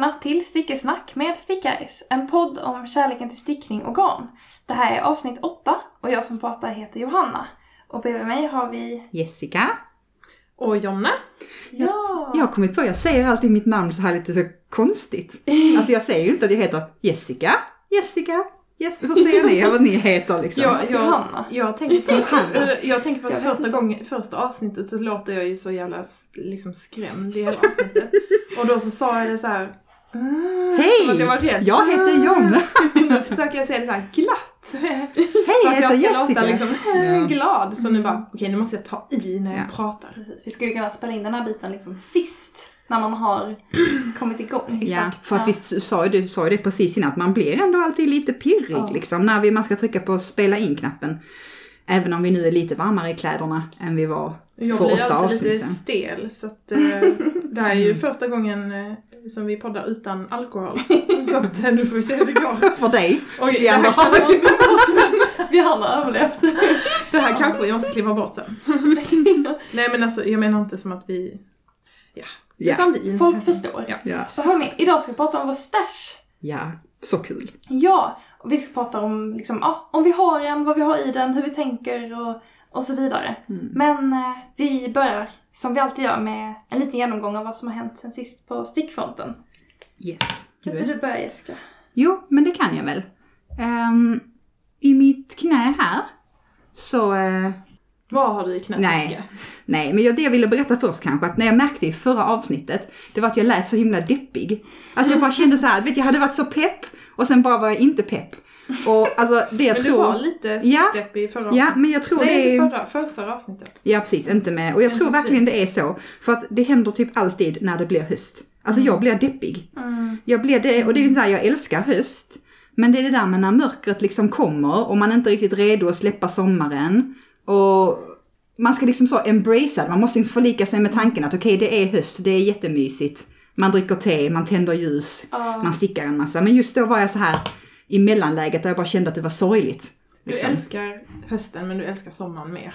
Välkomna till Stickesnack med Stickaris, en podd om kärleken till stickning och garn. Det här är avsnitt 8 och jag som pratar heter Johanna. Och bredvid mig har vi... Jessica. Och Jonna. Ja! Jag har kommit på, jag säger alltid mitt namn så här lite så konstigt. Alltså jag säger ju inte att jag heter Jessica, Jessica, yes. Hur säger ni vad ni heter liksom? Jag, jag, Johanna. jag tänker på, Johanna. jag tänker på att Jag första, gången, första avsnittet så låter jag ju så jävla liksom, skrämd i hela avsnittet. Och då så sa jag det så här. Hej! Som att jag. Jag heter John. Så nu försöker jag säga det så här glatt. Hej, jag att jag heter ska låta Jessica. liksom Ja. glad. Så nu bara, okej nu måste jag ta i när jag Ja. pratar. Precis. Vi skulle kunna spela in den här biten liksom sist, när man har kommit igång. Ja, för att vi sa ju, du sa ju det precis innan, att man blir ändå alltid lite pirrig Ja. liksom när vi, man ska trycka på spela in-knappen. Även om vi nu är lite varmare i kläderna än vi var Jag för blir åtta alltså avsnitt lite sedan. stel så att eh, det här är ju första gången eh, som vi poddar utan alkohol. Så att eh, nu får vi se hur det går. För dig. Vi här andra kan, Alltså, Vi har överlevt. det här kanske jag måste klippa bort sen. Nej men alltså jag menar inte som att vi... Ja. Ja. Utan vin. Folk förstår. Ja. Ja, Och hörni, idag ska vi prata om vår stash. ja, så kul. Ja, och vi ska prata om liksom, ja, om vi har en, vad vi har i den, hur vi tänker och, och så vidare. Mm. Men eh, vi börjar, som vi alltid gör, med en liten genomgång av vad som har hänt sen sist på stickfronten. Yes. Kan inte du börja Jessica? Jo, men det kan jag väl. Ehm, I mitt knä här så... eh, Vad har du i knät? Nej. Jessica? nej, men jag, det jag ville berätta först kanske, att när jag märkte i förra avsnittet, det var att jag lät så himla deppig. Alltså jag bara kände så här, vet jag hade varit så pepp och sen bara var jag inte pepp. Och alltså det jag Men du tror... var lite Ja. deppig förra Ja, avsnittet. men jag tror Nej, det är... inte förra, för, förra avsnittet. Ja, precis. Inte med. Och jag Inte tror verkligen det är så. För att det händer typ alltid när det blir höst. Alltså jag blir deppig. Jag blir det, och det är så här, jag älskar höst. Men det är det där med när mörkret liksom kommer och man är inte riktigt redo att släppa sommaren. Och man ska liksom så embracea det. Man måste liksom förlika sig med tanken att okej, det är höst, det är jättemysigt. Man dricker te, man tänder ljus, Ja. man stickar en massa. Men just då var jag så här i mellanläget där jag bara kände att det var sorgligt. Du Liksom. älskar hösten men du älskar sommaren mer.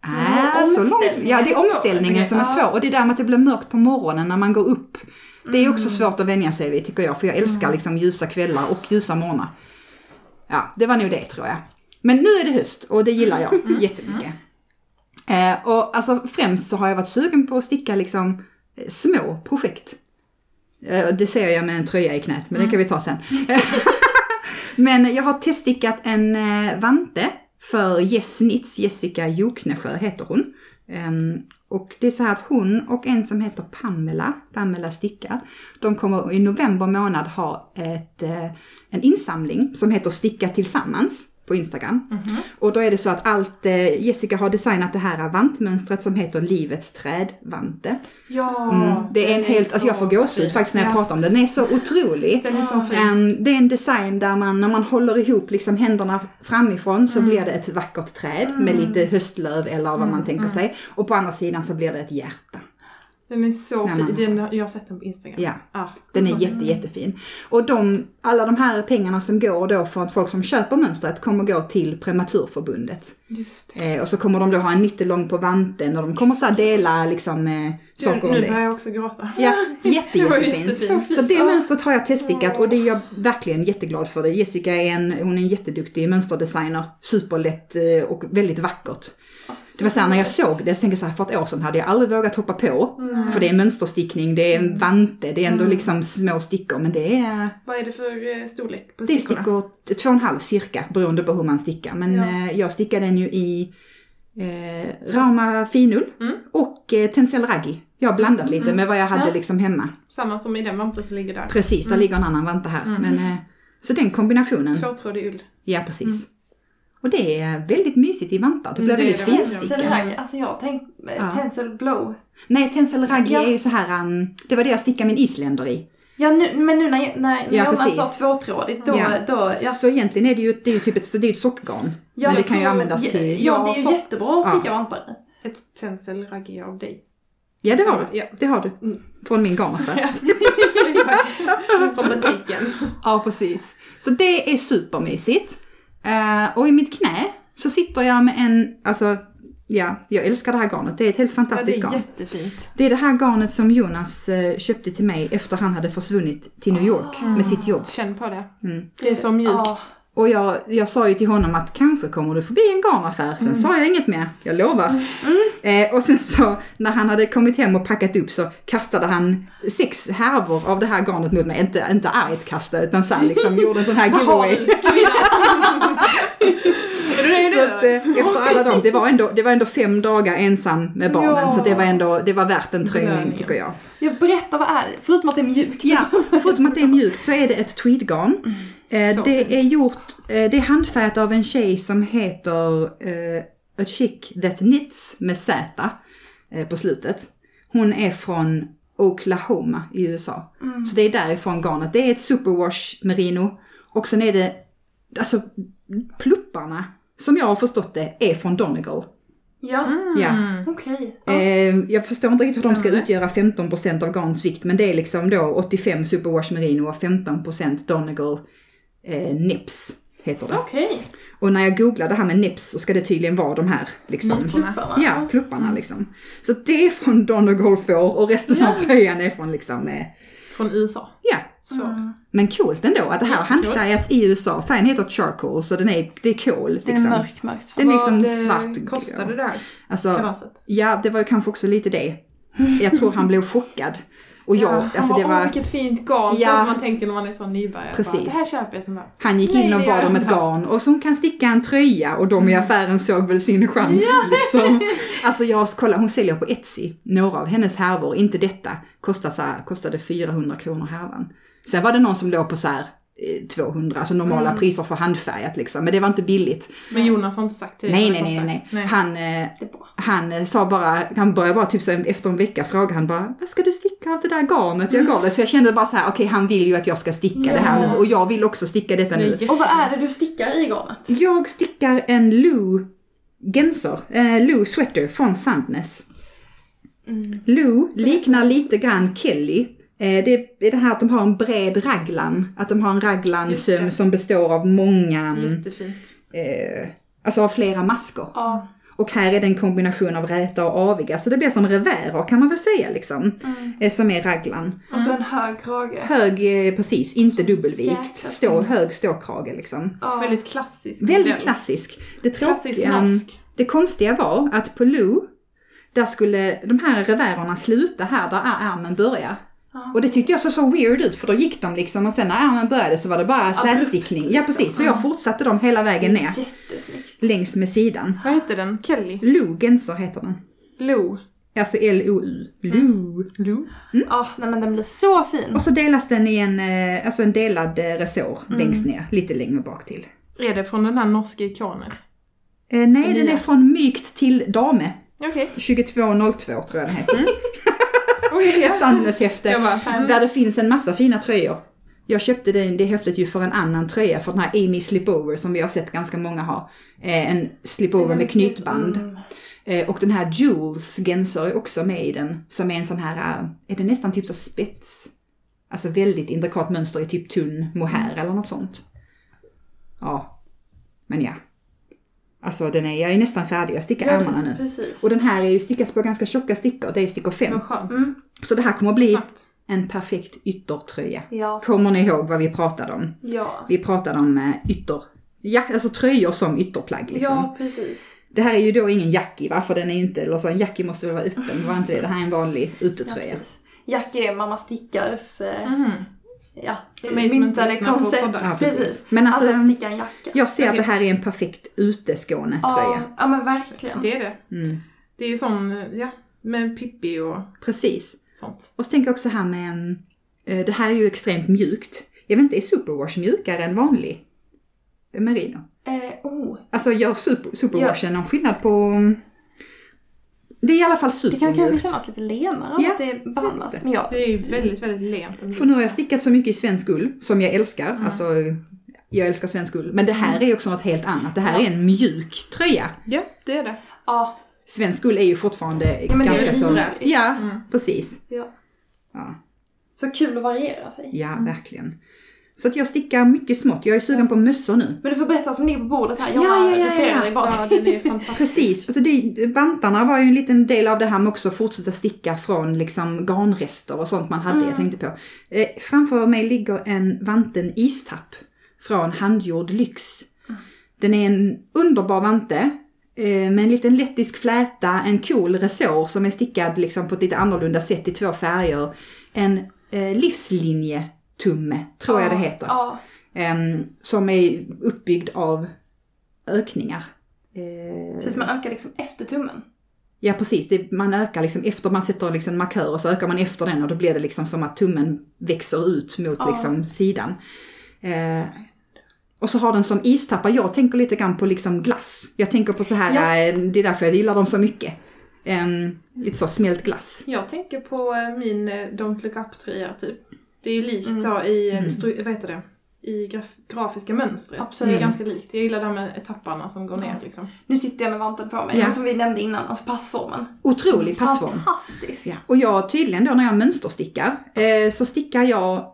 Ah, så långt. Ja, det är omställningen som är svår. Och det där med att det blir mörkt på morgonen när man går upp. Det är också svårt att vänja sig vid tycker jag. För jag älskar liksom ljusa kvällar och ljusa morgnar. Ja, det var nog det tror jag. Men nu är det höst och det gillar jag jättemycket. Eh, och alltså främst så har jag varit sugen på att sticka liksom eh, små projekt. Eh, det ser jag med en tröja i knät, men det kan vi ta sen. men jag har teststickat en eh, vante för Jess Jessica Joknesjö heter hon. Ehm, och det är så här att hon och en som heter Pamela, Pamela stickar, de kommer i november månad ha ett, eh, en insamling som heter Sticka tillsammans på Instagram. Och då är det så att allt, eh, Jessica har designat det här vantmönstret som heter Livets trädvante. Ja, Mm. Det är en helt, alltså jag får gåshud faktiskt när jag Ja. pratar om den. Den är så otrolig. Den är så fin. Ehm, det är en design där man, när man håller ihop liksom händerna framifrån så blir det ett vackert träd med lite höstlöv eller vad man tänker sig. Och på andra sidan så blir det ett hjärta. Den är så Nej, fin. Den, jag har sett den på Instagram. Ja. Ah, Den är så jätte, jättefin. Och de, alla de här pengarna som går då för att folk som köper mönstret kommer gå till Prematurförbundet. Just det. Eh, och så kommer de då ha en nittelång på vanten och de kommer så dela liksom eh, saker om nu det. börjar jag också gråta. Ja, jätte, jättefint. jättefint. Så det mönstret har jag teststickat och det är jag verkligen jätteglad för det. Jessica är en, hon är en jätteduktig mönsterdesigner, superlätt eh, och väldigt vackert. Det var så här, när jag såg det så tänkte jag så här, för ett år sedan hade jag aldrig vågat hoppa på. För det är mönsterstickning, det är en vante, det är ändå liksom små stickor men det är, Vad är det för eh, storlek på det är stickorna? stickor två och en halv cirka beroende på hur man stickar. Men Ja. eh, jag stickade den ju i eh, Rauma finull Mm. och eh, Tencel Raggi. Jag har blandat lite med vad jag hade Ja. liksom hemma. Samma som i den vanten som ligger där. Precis, där ligger en annan vante här. Men, eh, så den kombinationen, Tvåtrådig ull. ja precis. Och det är väldigt mysigt i vantar, det blir Mm, väldigt finstickat. Tenselragg, alltså jag tänkte, Ja. Tencel Blow. Nej, Tencel Raggi Ja. är ju så här, um, det var det jag stickade min isländer i. Ja, nu, men nu när, när, när Ja, precis. sa tvåtrådigt, då, Ja. då ja, Så egentligen är det ju, det är ju typ ett, det är ju ett sockgarn. Ja, men det jag kan ju användas ja, till... Ja, Jag det är ju fått- jättebra att sticka Ja. vantar i. Ett tencel raggi av dig. Ja, det har du. Ja. Det har du. Mm. Från min garnaffär. Från butiken. Ja, precis. Så det är supermysigt. Eh, och i mitt knä så sitter jag med en, alltså ja, jag älskar det här garnet. Det är ett helt Ja, det fantastiskt är garn. jättefint. Det är det här garnet som Jonas eh, köpte till mig efter han hade försvunnit till New York med sitt jobb. Känn på det. Mm. Det är så mjukt. Ja. Och jag, jag sa ju till honom att kanske kommer du förbi en garnaffär. Sen sa jag inget mer, jag lovar. Eh, och sen så när han hade kommit hem och packat upp så kastade han sex härvor av det här garnet mot mig. Inte, inte argt kasta utan så här liksom gjorde en sån här giveaway. Det är Så att, det. eh, efter alla dem, det var, ändå, det var ändå fem dagar ensam med barnen Ja. så det var ändå, det var värt en tröjning tycker jag. Jag berättar vad är det? Förutom att det är mjukt. Ja, förutom att det är mjukt så är det ett tweedgarn. Eh, Så det är gjort, eh, det är handfärgat av en tjej som heter eh, A Chick That Knits med Z eh, på slutet. Hon är från Oklahoma i USA. Så det är därifrån garnet. Det är ett superwash merino. Och sen är det, alltså plupparna som jag har förstått det är från Donegal. Ja, Ja. Mm. okej. Ja. Eh, jag förstår inte riktigt hur de ska utgöra 15% av garns vikt, men det är liksom då 85 superwash merino och 15% Donegal eh, nips, heter det. Okej. Och när jag googlar det här med nips så ska det tydligen vara de här liksom. Plupparna. Ja, plupparna liksom. Så det är från Donegal får och resten av tröjan är från liksom, eh, Från USA. ja. Så. Mm. Men coolt ändå att det här handfärgats i USA. Färgen heter charcoal så den är, det är kol Det är liksom. mörk, mörkt. Den är liksom Vad, eh, svart. kostade det här Alltså? Ja, det var ju kanske också lite det. Jag tror han blev chockad. Och jag, han alltså det bara, åh var, vilket fint garn. Ja. Ja. Som man tänker när man är så nybörjare. Precis. Bara, det här köper jag som bara, han gick Nej, in och det bad om ett garn och som kan sticka en tröja och de i affären såg väl sin chans. Liksom. Alltså jag kollade, hon säljer på Etsy, några av hennes härvor, inte detta, kostade, så här, kostade 400 kronor härvan. Sen var det någon som låg på så här eh, 200, alltså normala Mm. priser för handfärgat liksom, men det var inte billigt. Men Jonas har inte sagt till dig Nej, nej, det nej, kostar. nej, Han, eh, Det. Han eh, sa bara, han började bara typ så efter en vecka fråga han bara, vad ska du sticka av det där garnet jag gav dig? Så jag kände bara så här, okej han vill ju att jag ska sticka det här Ja. nu och jag vill också sticka detta Det nu. Och vad är det du stickar i garnet? Jag stickar en Lou genser, eh, Lou sweater från Sandnes. Mm. Lou liknar lite grann Kelly. Eh, det är det här att de har en bred raglan, att de har en raglansöm som består av många, Jättefint. eh, alltså av flera maskor. Ja. Och här är det en kombination av räta och aviga, så det blir som revärer kan man väl säga liksom. Mm. Eh, som är raglan. Och så en hög krage. Hög, eh, precis, inte dubbelvikt. Stå, hög ståkrage liksom. Ja. Väldigt klassisk Väldigt klassisk. Det Klassisk tråkiga, det konstiga var att på Lou, där skulle de här revärerna sluta här där ärmen börjar. Och det tyckte jag så så weird ut för då gick de liksom och sen när ärmen började så var det bara slätstickning. Ja precis, så jag fortsatte dem hela vägen ner. Jättesnyggt. Längs med sidan. Vad heter den? Kelly? Lou Genser heter den. Lou. Alltså L-O-U. Lou. Lou? Ja, nej men den blir så fin. Och så delas den i en, eh, alltså en delad eh, resår Mm. längst ner, lite längre bak till. Är det från den här norska ikonen? Eh, nej, den Nya. är från mykt till dame. Okej. 2202 tror jag den heter. Okej. Ett Sandnes-häfte. Där det finns en massa fina tröjor. Jag köpte det, det häftet ju för en annan tröja, för den här Amy Slipover som vi har sett ganska många ha. Eh, en slipover med knytband. Mm. Eh, och den här Jules Genser är också med i den. Som är en sån här, eh, är det nästan typ så spets? Alltså väldigt intrikat mönster i typ tunn mohair eller något sånt. Ja. Men ja. Alltså den är, jag är nästan färdig, jag stickar Ja, ärmarna nu. Precis. Och den här är ju stickat på ganska tjocka stickor, det är stickor 5. vad skönt. Mm. Så det här kommer att bli Snabbt. en perfekt yttertröja. Ja. Kommer ni ihåg vad vi pratade om? Ja. Vi pratade om eh, ytter, ja, alltså tröjor som ytterplagg liksom. Ja, precis. Det här är ju då ingen jackie va, för den är ju inte, eller så en jackie måste väl vara öppen, var inte det? Det här är en vanlig Ja, utetröja. precis. Jack är mamma Stickars eh, Mhm. Ja, myntade koncept. Ja, precis. Men alltså, Alltså att sticka en jacka. jag ser att det här är en perfekt uteskånetröja. Ja, ja men verkligen. Det är det. Mm, Det är ju sån, ja, med Pippi och precis. sånt. Och så tänker jag också här med en, eh, det här är ju extremt mjukt. Jag vet inte, är superwash mjukare än vanlig merino? Eh, oh. Alltså gör super, superwashen någon skillnad på... Det är i alla fall Det kan kanske supermjukt. kännas lite lenare Ja, att det är behandlat. lite. Men ja, Det är ju väldigt, väldigt lent. För nu har jag stickat så mycket i svensk ull, som jag älskar. Mm. Alltså, jag älskar svensk ull. Men det här är också något helt annat. Det här är en mjuk tröja. Ja, det är det. ja, Svensk ull är ju fortfarande Ja, men det är ganska så... Ja, Mm. precis. ja. Ja, Så kul att variera sig. ja Mm. verkligen. Så att jag stickar mycket smått. Jag är sugen på mössor nu. Men du får berätta som ligger på bordet här. Jag Ja, ja, ja, refererar ja. dig bara. Ja, den är fantastisk. Precis, alltså det, vantarna var ju en liten del av det här med också att fortsätta sticka från liksom garnrester och sånt man hade, jag tänkte på. Eh, framför mig ligger en vanten istapp från Handgjord Lyx. Den är en underbar vante eh, med en liten lettisk fläta, en cool resår som är stickad liksom på ett lite annorlunda sätt i två färger. En eh, livslinjetumme, tror jag det heter. Ja. Som är uppbyggd av ökningar. Eh, Precis, man ökar liksom efter tummen. Ja precis, det, man ökar liksom efter man sätter liksom markör och så ökar man efter den och då blir det liksom som att tummen växer ut mot Ja. liksom sidan. Eh, och så har den som istappar, jag tänker lite grann på liksom glass. Jag tänker på så här, Ja. eh, det är därför jag gillar dem så mycket. Em, lite så smält glass. Jag tänker på eh, min eh, Don't Look Up-tröja typ. Det är ju likt Mm. så i, Mm. stru- vad heter det? I graf- grafiska mönstret. Absolut. Det är ganska likt. Jag gillar det här med etapparna som går ner liksom. Nu sitter jag med vanten på mig. Ja. Som vi nämnde innan, alltså passformen. Otrolig passform. Fantastisk. Ja. Och jag tydligen då när jag mönsterstickar eh, så stickar jag,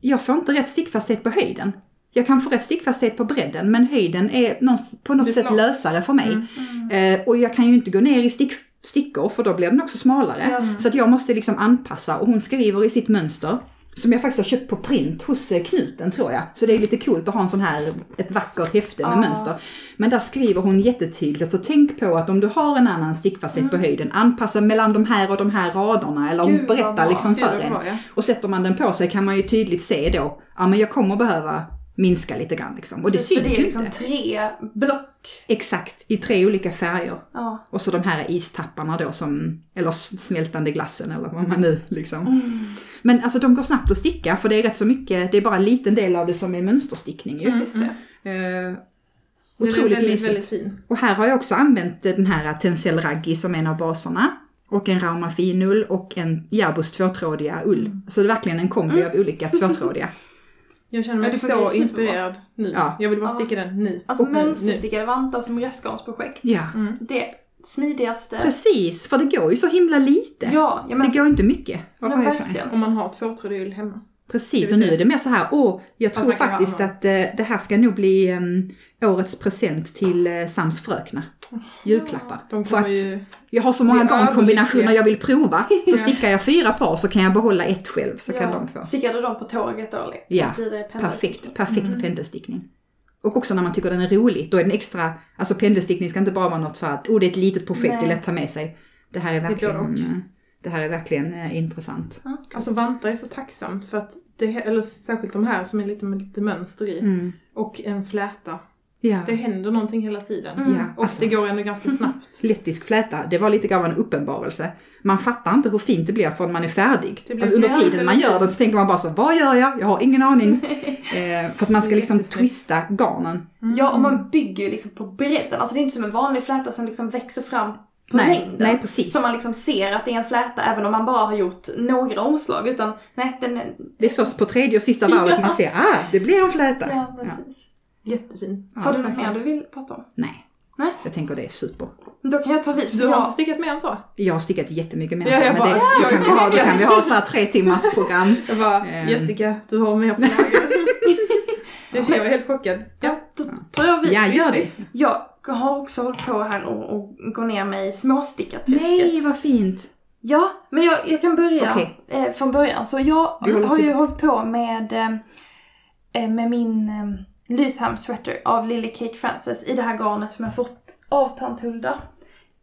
jag får inte rätt stickfasthet på höjden. Jag kan få rätt stickfasthet på bredden men höjden är på något sätt lösare för mig. Mm. Eh, och jag kan ju inte gå ner i stick, stickor för då blir den också smalare. Ja. Så att jag måste liksom anpassa och hon skriver i sitt mönster som jag faktiskt har köpt på print hos eh, Knuten tror jag. Så det är lite coolt att ha en sån här, ett vackert häfte med Ja. mönster. Men där skriver hon jättetydligt, alltså tänk på att om du har en annan stickfasthet på höjden, anpassa mellan de här och de här raderna. Eller Gud, bra. liksom Gud, för vad en. bra, ja. Och sätter man den på sig kan man ju tydligt se då, ja men jag kommer behöva minska lite grann liksom. Och det För syns det är ju liksom inte. tre block. Exakt, i tre olika färger. Ja. Och så de här istapparna då som, eller smältande glassen eller vad man nu liksom. Mm. Men alltså de går snabbt att sticka för det är rätt så mycket, det är bara en liten del av det som är mönsterstickning ju. Eh, Den är otroligt väldigt, mysigt. väldigt fin. Och här har jag också använt den här Tencel Raggi som en av baserna. Och en Rauma finull och en Jarbus tvåtrådiga ull. Så det är verkligen en kombi av olika tvåtrådiga. Jag känner Ja, mig bli så inspirerad nu. Ja. Jag vill bara Ja. sticka den nu. Alltså Och nu. mönsterstickade vantar som restgarnsprojekt. Ja, Mm. Det smidigaste. precis. För det går ju så himla lite. Ja, ja men Det går inte mycket. ja, verkligen. Om man har tvåtrådig ull hemma. Precis, och nu är det mer så här, åh, jag tror faktiskt att eh, det här ska nog bli em, årets present till eh, Sams fröknar. Julklappar. De För att ju... jag har så många garnkombinationer jag vill prova. Så Ja. stickar jag fyra par så kan jag behålla ett själv så kan de få. Stickade de på tåget då? eller? Ja? Perfekt, perfekt pendelstickning. Och också när man tycker den är rolig, då är den extra, alltså pendelstickning ska inte bara vara något för att, oh det är ett litet projekt, det är Nej. lätt att ta med sig. Det här är verkligen, eh, det här är verkligen eh, intressant. Alltså vantar är så tacksamt för att det, eller särskilt de här som är lite med lite mönster i. Mm. Och en fläta. Ja, Det händer någonting hela tiden. Mm. ja Och alltså, det går ändå ganska snabbt. lettisk fläta, det var lite av en uppenbarelse. Man fattar inte hur fint det blir förrän man är färdig. Alltså under tiden man gör det så tänker man bara så, vad gör jag? Jag har ingen aning. eh, för att man ska liksom twista garnen. Ja, och man bygger ju liksom på bredden. Alltså det är inte som en vanlig fläta som liksom växer fram på Nej, längden. nej precis. Så man liksom ser att det är en fläta även om man bara har gjort några omslag. Utan nej, den är... Det är först på tredje och sista varvet Ja. man ser, ah, det blir en fläta. Ja, precis. Jättefin. Ja, har du något mer du vill prata om? Nej. Nej. Jag tänker det är super. Då kan jag ta vid. för Du har inte stickat mer än så? Jag har stickat jättemycket mer Ja, så, jag men bara- det, då, kan vi ha, då kan vi ha så här tre timmars program. Jag bara, Ehm. Jessica, du har mer på lager. jag jag var helt chockad. Ja, då tar jag vid. Ja, gör det. Jag har också hållit på här och, och går ner mig i småstickarträsket. Nej, vad fint. Ja, men jag, jag kan börja Okej. eh, från början. Så jag håller har ju typ- hållit på med, eh, eh, med min eh, Lytham Sweater av Lily Kate Francis i det här garnet som jag fått av tant Hulda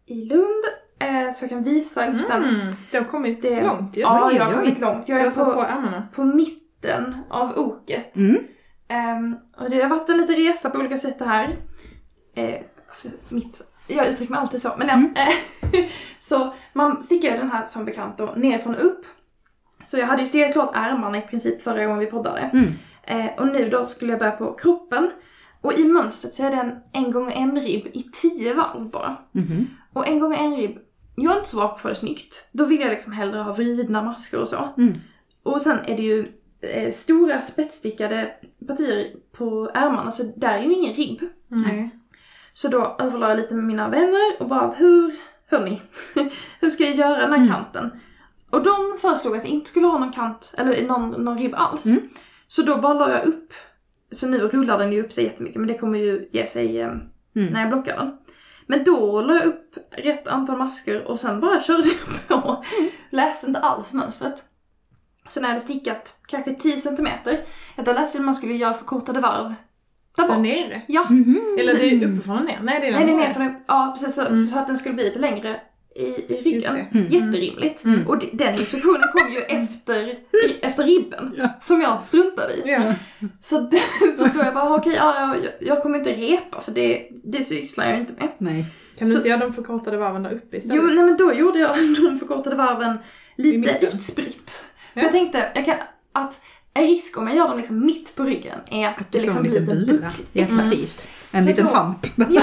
i Lund. Eh, så jag kan visa upp den. Mm, det har kommit Det- långt ju. Ja, Oj, jag har oj. kommit långt. Jag Jag är har satt på på, ärmarna. på mitten av oket. Mm. Ehm, och det har varit en liten resa på olika sätt det här. Eh, alltså, mitt, jag uttrycker mig alltid så. Men ja, Mm. eh, så man stickar ju den här som bekant då nerifrån och upp. Så jag hade ju stickat klart ärmarna i princip förra gången vi poddade. Mm. Eh, och nu då skulle jag börja på kroppen. Och i mönstret så är den en gång en ribb i tio varv bara. Mhm. Och en gång en ribb, jag är inte så bra på att få det snyggt. Då vill jag liksom hellre ha vridna masker och så. Mm. Och sen är det ju eh, stora spetsstickade partier på ärmarna, så där är ju ingen ribb. Nej. Så då överlade jag lite med mina vänner och bara, hur, hörni, hur ska jag göra den här Mm. kanten? Och de föreslog att jag inte skulle ha någon kant, eller någon, någon ribb alls. Mm. Så då bara la jag upp. Så nu rullar den ju upp sig jättemycket men det kommer ju ge sig eh, Mm. när jag blockar den. Men då la jag upp rätt antal masker och sen bara körde jag på. Läste inte alls mönstret. Så när jag hade stickat kanske 10 cm, då läste jag att man skulle göra förkortade varv. Där Där nere? Ja, Mhm. Eller det är uppifrån och ner? Nej, det är nej nej nej, den, ja, precis, så, Mm. för att den skulle bli lite längre i, i ryggen. Mm. Jätterimligt. Mm. Och den instruktionen kom ju efter, efter ribben. Ja. Som jag struntade i. Ja. Så, det, så då jag bara, okej, ja, jag, jag kommer inte repa för det, det sysslar jag inte med. Nej. Kan du Så- inte göra de förkortade varven där uppe istället? Jo nej, men då gjorde jag de förkortade varven lite utspritt. För Ja. jag tänkte, jag kan, att en risk om jag gör dem liksom mitt på ryggen är att, Att det liksom en blir bula. Ja, Mm. precis. En Så liten hamp. Ja,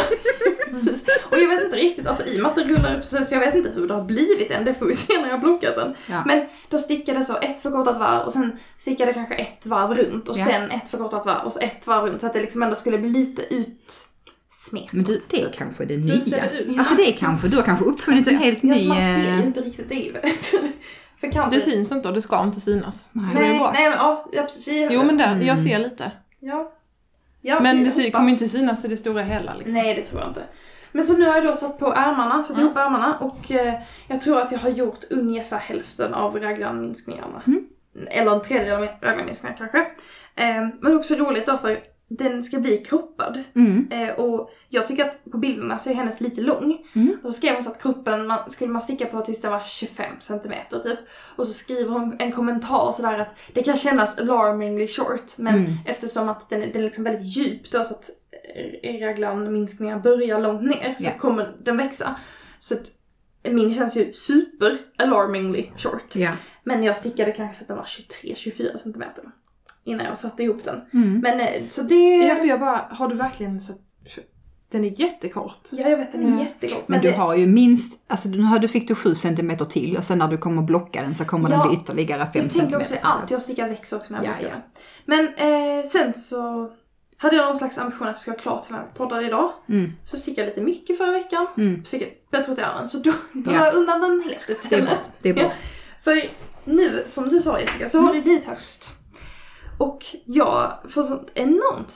precis. Och jag vet inte riktigt, alltså i och med att det rullar upp så så jag vet inte hur det har blivit än, det får vi se när jag har blockat den. Ja. Men då stickade jag så ett förkortat varv och sen stickade jag kanske ett varv runt och Ja. sen ett förkortat varv och så ett varv runt så att det liksom ändå skulle bli lite utsmetat. Men du, det är kanske det nya. det ut? Alltså det är kanske, du har kanske uppfunnit en helt Ja, ny... man ser ju eh, inte riktigt det För kanter. Det syns inte och det ska inte synas. Nej. Så det är Nej, bra. nej men ja, precis. Vi, Jo men där, Mm. jag ser lite. Ja. ja Men det hoppas. kommer inte synas i det stora hela liksom. Nej, det tror jag inte. Men så nu har jag då satt på ärmarna, satt Mm. ihop ärmarna och eh, jag tror att jag har gjort ungefär hälften av raglanminskningarna. Mm. Eller en tredjedel av raglanminskningarna kanske. Eh, men också roligt då för den ska bli kroppad. Mm. Eh, och jag tycker att på bilderna så är hennes lite lång. Mm. Och så skrev hon så att kroppen man, skulle man sticka på tills den var 25 cm typ. Och så skriver hon en kommentar sådär att det kan kännas alarmingly short. Men Mm. eftersom att den, är- den är liksom väldigt djup då så att raglanminskningar börjar långt ner så Ja. kommer den växa. Så att min känns ju super alarmingly short. Ja. Men jag stickade kanske så att den var 23-24 cm. Innan jag satte ihop den. Mm. Men eh, så det... Ja för jag bara, har du verkligen så Den är jättekort. Ja, jag vet den är Mm. jättegott. Men du det, har ju minst, alltså nu har du fick du 7 cm till och sen när du kommer blocka den så kommer Ja, den bli ytterligare 5 Jag cm. tänker också allt, jag stickar växer också när jag Ja, blockar ja. den. Men eh, sen så hade jag någon slags ambition att det ska vara klart till när jag poddade idag. Mm. Så stickade jag lite mycket förra veckan. Mm. Fick jag bättre åt öronen, så då, då Ja. la jag undan den helt Det är istället. bra. Det är bra. För nu, som du sa Jessica, så har det blivit höst. Och jag får sånt enormt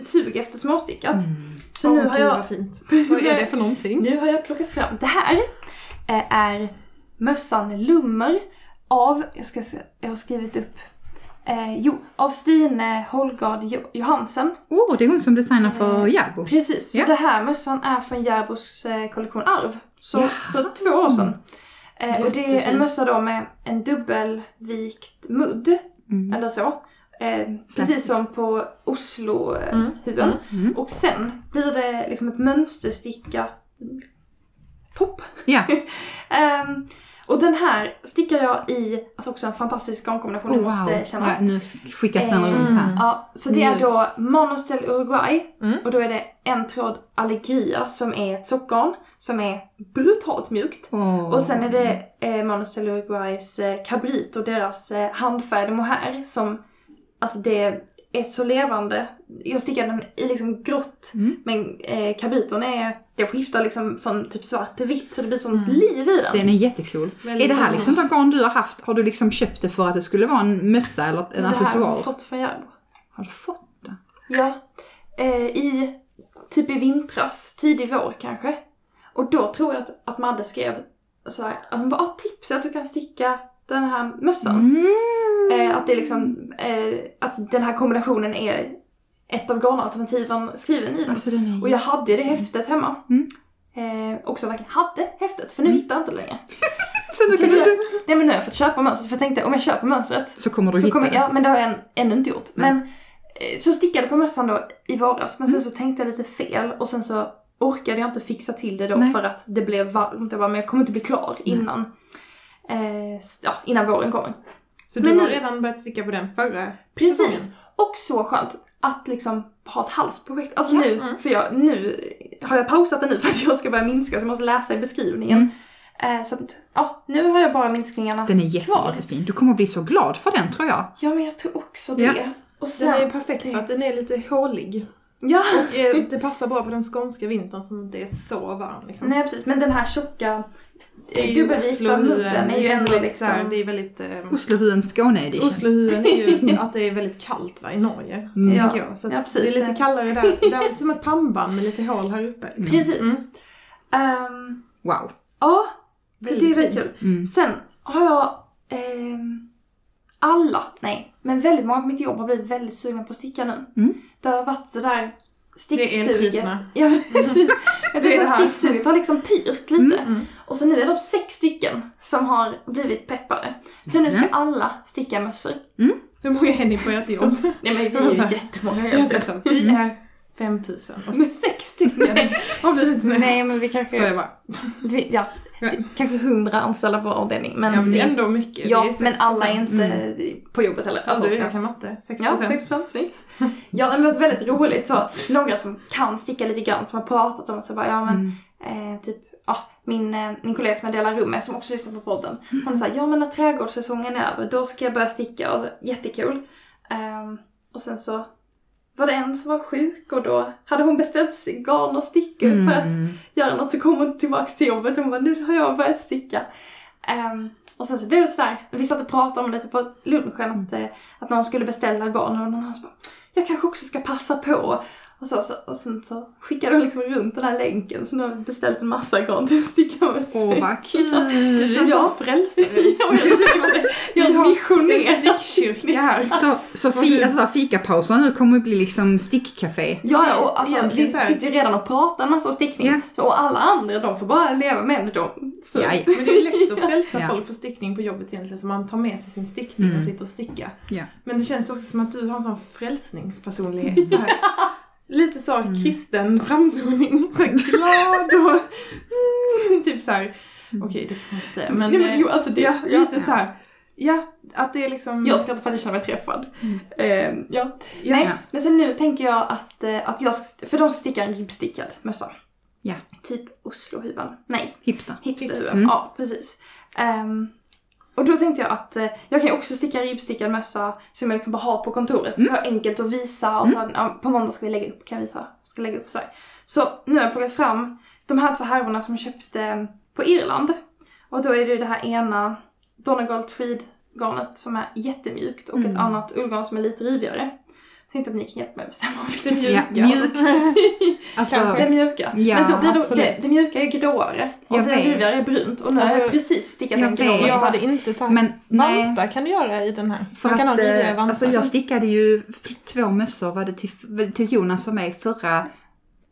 sug efter småstickat. Mm. Så Åh, nu har jag vad fint. Vad är det för någonting? Nu har jag plockat fram, det här eh, är mössan Lummer av, jag ska se, jag har skrivit upp, eh, jo, av Stine Holgard Jo- Johansen. Oh, det är hon som designar för Järbo. Precis, så Ja. det här mössan är från Järbos eh, kollektion Arv. Så Ja. för två år sedan. Eh, och det är en mössa då med en dubbelvikt mudd, Mm. eller så. Eh, precis som på Oslo-huven. Mm. Mm. Och sen blir det liksom ett mönsterstickat topp. Ja. Ehm, och den här stickar jag i, alltså också en fantastisk garnkombination, Oh, jag måste wow. känna. Ja, nu skickas den Eh, runt här. Ja, så det är då Monostel Uruguay Mm. och då är det en tråd Allegria som är ett sockgarn som är brutalt mjukt. Åh. Och sen är det eh, Monostel Uruguays eh, Cabrit och deras eh, handfärgade mohair som, alltså det är så levande. Jag stickar den i liksom grått Mm. men eh, kabriten är, det skiftar liksom från typ svart till vitt så det blir sånt Mm. liv i den. Den är jättecool. Väldigt är det här bra. liksom de garn du har haft? Har du liksom köpt det för att det skulle vara en mössa eller en det här har accessoar? jag fått från Järbo. Har du fått det? Ja. Eh, I, typ i vintras, tidig vår kanske. Och då tror jag att, att Madde skrev så här, att hon bara ah, tips att du kan sticka den här mössan. Mm. Eh, att det liksom, eh, att den här kombinationen är ett av garnalternativen skriven i den. Alltså den är Och jag hade det häftet hemma. Mm. Eh, också verkligen hade häftet, för nu hittar jag inte längre. Så nu kan du inte... nej men nu har jag fått köpa mönstret, för jag tänkte om jag köper mönstret Så kommer du så hitta kommer, det. ja men det har jag än, ännu inte gjort. Nej. Men eh, så stickade på mössan då i våras, men sen Mm. så tänkte jag lite fel och sen så orkade jag inte fixa till det då Nej. för att det blev varmt. Jag bara, men jag kommer inte bli klar innan, eh, ja, innan våren kommer. Så Men du har nu- redan börjat sticka på den förra Precis. säsongen? Och så skönt att liksom ha ett halvt projekt. Alltså nu, Mm. för jag, nu har jag pausat det nu för att jag ska börja minska så jag måste läsa i beskrivningen. Eh, så att, ja, nu har jag bara minskningarna Den är jätte, kvar. jättefin. Du kommer bli så glad för den tror jag. Ja men jag tror också det. Ja. Och Den sen, är perfekt för att den är lite hålig. Ja, Och eh, det passar bra på den skånska vintern som inte är så varm liksom. nej precis. Men den här tjocka Det är ju ändå här, liksom... det är väldigt... Eh, Oslohuen Skåne edition. Oslohuen är ju att det är väldigt kallt va, i Norge. Mm. Ja. Tänker jag. Så Ja, precis. det är lite Det- kallare där. Det är som ett pannband med lite hål här uppe. liksom. Precis. Mm. Ehm, Wow. ja, så det är väldigt kul. Mm. Sen har jag ehm, alla, nej, men väldigt många på mitt jobb har blivit väldigt sugna på att sticka nu. Mm. Det har varit sådär sticksuget. Ja, precis. Jag Det är tycker det att här. sticksuget har liksom pyrt lite. Mm. Och så nu är de sex stycken som har blivit peppade. Så nu ska Mm. alla sticka mössor. Hur många är ni på ert jobb? Nej men vi är ju jättemånga Jag är 5000 och sex stycken har blivit med. Nej men vi Ska jag kanske, bara. ja, kanske hundra anställda på avdelning. Men, Ja, men det är ändå mycket. ja, men 6%. alla är inte på jobbet heller. Alltså, ja. jag kan matte. 6%. Ja, 6 procent, snyggt. Ja, men det var väldigt roligt så. Några som kan sticka lite grann, som har pratat om så bara, ja men Mm. eh, typ, ja, min, eh, min kollega som jag delar rum med, som också lyssnar på podden, hon sa, ja men när trädgårdssäsongen är över, då ska jag börja sticka, och så, jättekul. Ehm, och sen så var det en som var sjuk och då hade hon beställt garn och stickor för att Mm. göra något så kom hon tillbaks till jobbet och hon bara, nu har jag börjat sticka. Ehm, och sen så blev det sådär, vi satt och pratade om det typ på lunchen att, eh, att någon skulle beställa garn och någon annan bara, jag kanske också ska passa på. Och, så, så, och sen så skickade hon liksom runt den här länken så nu har jag beställt en massa garn till att sticka med sig. Åh vad kul! Du är Ja. som frälsare. jag det. Jag missionerar. Stickkyrka här. Så, så fi, alltså, fikapausen nu kommer att bli liksom stickcafé. Ja, ja, och alltså, vi sitter ju redan och pratar en massa om stickning. Ja. Så, och alla andra de får bara leva med det då. Så. Ja, ja. Men det är lätt att frälsa Ja. folk på stickning på jobbet egentligen, så man tar med sig sin stickning Mm. och sitter och stickar. Ja. Men det känns också som att du har en sån frälsningspersonlighet. Så här. Lite så Mm. kristen framtoning. Så glad och mm, typ så här. okej det kan man inte säga men, Nej, men eh, jo, alltså det, ja, ja. lite så här. Ja, att det är liksom... Jag ska inte jag känner mig träffad. Mm. Ehm, ja. ja, Nej, men så nu tänker jag att, eh, att jag, ska- för de ska sticka en ribbstickad mössa. Ja. Typ Oslohuvan. Nej, Hipster. hipsterhuvan. Mm. Ja, precis. Ehm, och då tänkte jag att eh, jag kan ju också sticka en ribbstickad mössa som jag liksom bara har på kontoret. Så enkelt att visa och så ja, på måndag ska vi lägga upp, kan jag visa, ska lägga upp så här. Så nu har jag plockat fram de här två härvorna som jag köpte eh, på Irland. Och då är det ju det här ena Donegal Tweed garnet som är jättemjukt och ett Mm. annat ullgarn som är lite rivigare. Jag tänkte att ni kan hjälpa mig att bestämma vilket Det Ja, mjuka. mjukt. Alltså, det mjuka. Ja, men då blir det, det, det mjuka är gråare och Jag det vet. rivigare är brunt. Och nu har jag Alltså, precis stickat jag en grå. Jag hade inte tagit... men nej. Vanta kan du göra i den här. För Man kan att, ha rivigare vanta. alltså jag stickade ju, två mössor var det till, till Jonas och mig förra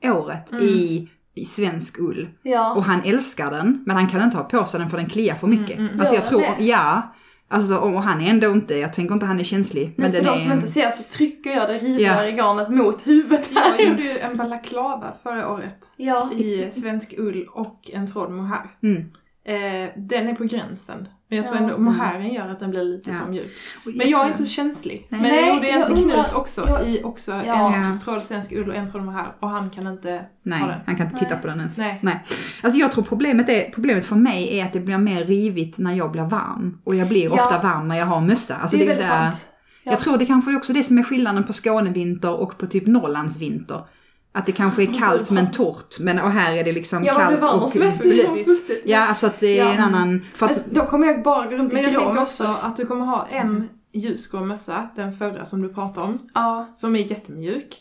året Mm. i, i svensk ull. Ja. Och han älskar den, men han kan inte ha på sig den för den kliar för mycket. Mm, mm. Alltså Gör jag tror, det? ja. Alltså och han är ändå inte, jag tänker inte han är känslig. Men, Men för de är... som inte ser så trycker jag det rivigare garnet mot huvudet här. Jag gjorde ju en balaklava förra året Ja. i svensk ull och en tråd mohair. Mm. Eh, den är på gränsen. Men jag tror ändå mohairen gör att den blir lite Ja. mjuk. Och- Men jag är inte så känslig. Nej. Men jag gjorde en till Knut också. jag- I också Ja. en tråd svensk ull och en tråd mohair. Och han kan inte Nej, ha den. han kan inte titta Nej. på den ens. Nej. Nej. Alltså jag tror problemet, är, problemet för mig är att det blir mer rivigt när jag blir varm. Och jag blir Ja. ofta varm när jag har mössa. Alltså det är det väldigt där- sant. Ja. Jag tror det kanske är också det som är skillnaden på Skånevinter och på typ Norrlandsvinter. Att det kanske är kallt men torrt, men och här är det liksom Ja, kallt varm och och blött. Ja, alltså att det är Ja. en annan... För att, Men Då kommer jag bara gå runt i Men jag grå tänker också att du kommer ha en ljusgrå mössa, den förra som du pratade om, Ja. som är jättemjuk.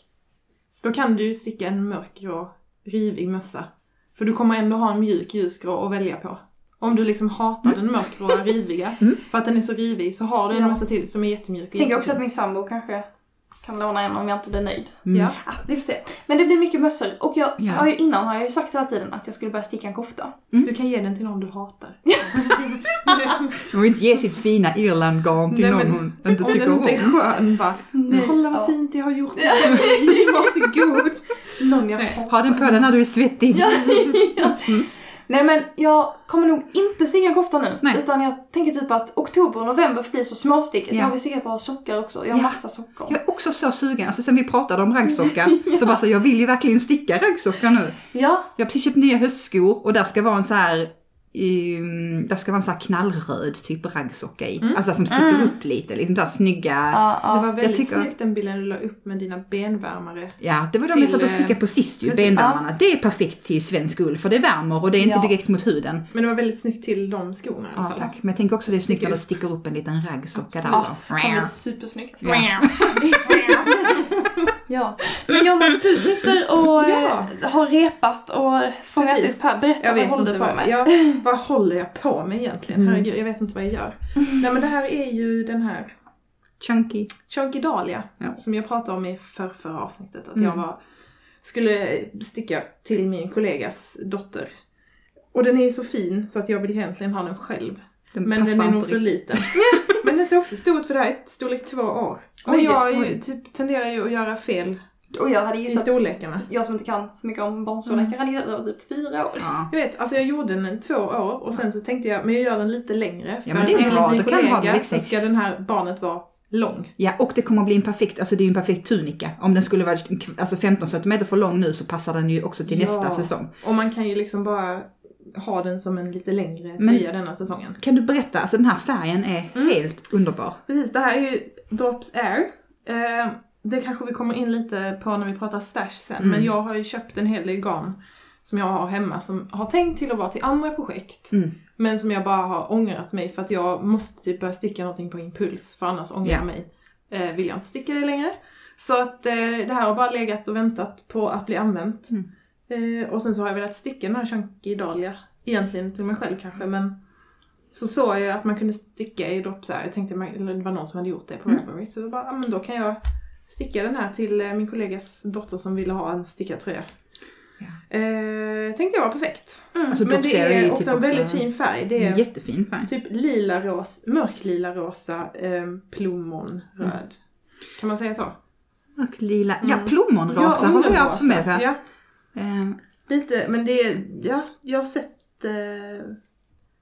Då kan du ju sticka en mörkgrå, rivig mössa. För du kommer ändå ha en mjuk ljusgrå att välja på. Om du liksom hatar den mörkgråa riviga, Mm. för att den är så rivig, så har du en Ja. mössa till som är jättemjuk. Tänker också att min sambo kanske kan låna en om jag inte blir nöjd. mm. Ja. Vi får se. Men det blir mycket mössor. Och jag Ja. har ju, innan har jag ju sagt hela tiden att jag skulle börja sticka en kofta. Du kan ge den till någon du hatar. Hon vill inte ge sitt fina Irlandgarn till Nej, någon hon inte Om tycker den om. inte är skön bara, Nej. kolla vad fint jag har gjort det varsågod. Någon jag Nej. hatar. Ha den på dig när du är svettig. Ja, ja. Nej men jag kommer nog inte sticka kofta nu. Nej. Utan jag tänker typ att oktober och november får bli så småstickigt. Ja. Jag vill sticka på sockar också. Jag har Ja. massa sockor. Jag är också så sugen, alltså sen vi pratade om raggsockar, så bara så jag vill ju verkligen sticka raggsockar nu. Ja, Jag har precis köpt nya höstskor och där ska vara en så här um, där ska vara en sån här knallröd typ raggsocka i. Alltså som sticker upp lite, liksom där snygga. Ja, ja. Det var väldigt tycker- snyggt den bilden du la upp med dina benvärmare. Ja, det var de Till, jag satt och eh, stickade på sist ju, precis. benvärmarna. Det är perfekt till svensk ull för det värmer och det är inte Ja. direkt mot huden. Men det var väldigt snyggt till de skorna i alla Ja, fall. tack. Men jag tänker också det är snyggt när det Sticker upp en liten raggsocka där. Ja, Så. det kommer bli supersnyggt. Ja. Ja. Men Jonna, du sitter och Ja. eh, har repat och fångat Precis. upp här. Berätta Jag vad håller du på vad, med? jag, vad håller jag på med egentligen? Mm. Herregud, jag vet inte vad jag gör. Nej men det här är ju den här Chunky. Chunky Dahlia Ja. som jag pratade om i för, förra avsnittet. Att Mm. jag var, skulle sticka till min kollegas dotter. Och den är så fin så att jag vill egentligen ha den själv. Den Men den är nog för liten. Men den ser också stor ut för det här är ett storlek två år. Men Oj, jag oj. typ, tenderar ju att göra fel Och jag hade i gissat, storlekarna. jag som inte kan så mycket om barnstorlekar hade gissat att det var typ fyra år. Ja. Jag vet, alltså jag gjorde den i två år och sen så tänkte jag, men jag gör den lite längre. Ja, men det är bra, då kan du ha den växa så i. ska den här barnet vara långt. ja, och det kommer att bli en perfekt, alltså det är ju en perfekt tunika. Om den skulle vara alltså 15 cm för lång nu så passar den ju också till Ja. nästa säsong. Och man kan ju liksom bara ha den som en lite längre tröja denna säsongen. Kan du berätta, alltså den här färgen är Mm. helt underbar. Precis, det här är ju Drops Air. Eh, det kanske vi kommer in lite på när vi pratar stash sen, Mm. men jag har ju köpt en hel del garn som jag har hemma som har tänkt till att vara till andra projekt. Mm. Men som jag bara har ångrat mig för att jag måste typ börja sticka någonting på impuls för annars ångrar Ja. jag mig. Eh, vill jag inte sticka det längre. Så att eh, det här har bara legat och väntat på att bli använt. Mm. Eh, och sen så har jag velat sticka den här Chunky Dahlia. Egentligen till mig själv kanske men så såg jag att man kunde sticka i dropp så här. Jag tänkte eller det var någon som hade gjort det på Mm. Ravelry. Så jag bara, ja, men då kan jag sticka den här till eh, min kollegas dotter som ville ha en stickad tröja. Ja. Eh, tänkte jag var perfekt. Alltså men det är är ju också typ en väldigt också fin färg. Det en är jättefin färg. typ lila ros, mörklila rosa eh, plommonröd. Kan man säga så? Och lila, ja Mm. plommonrosa har jag haft med på. Ja, Eh, lite, men det ja, jag har sett, eh,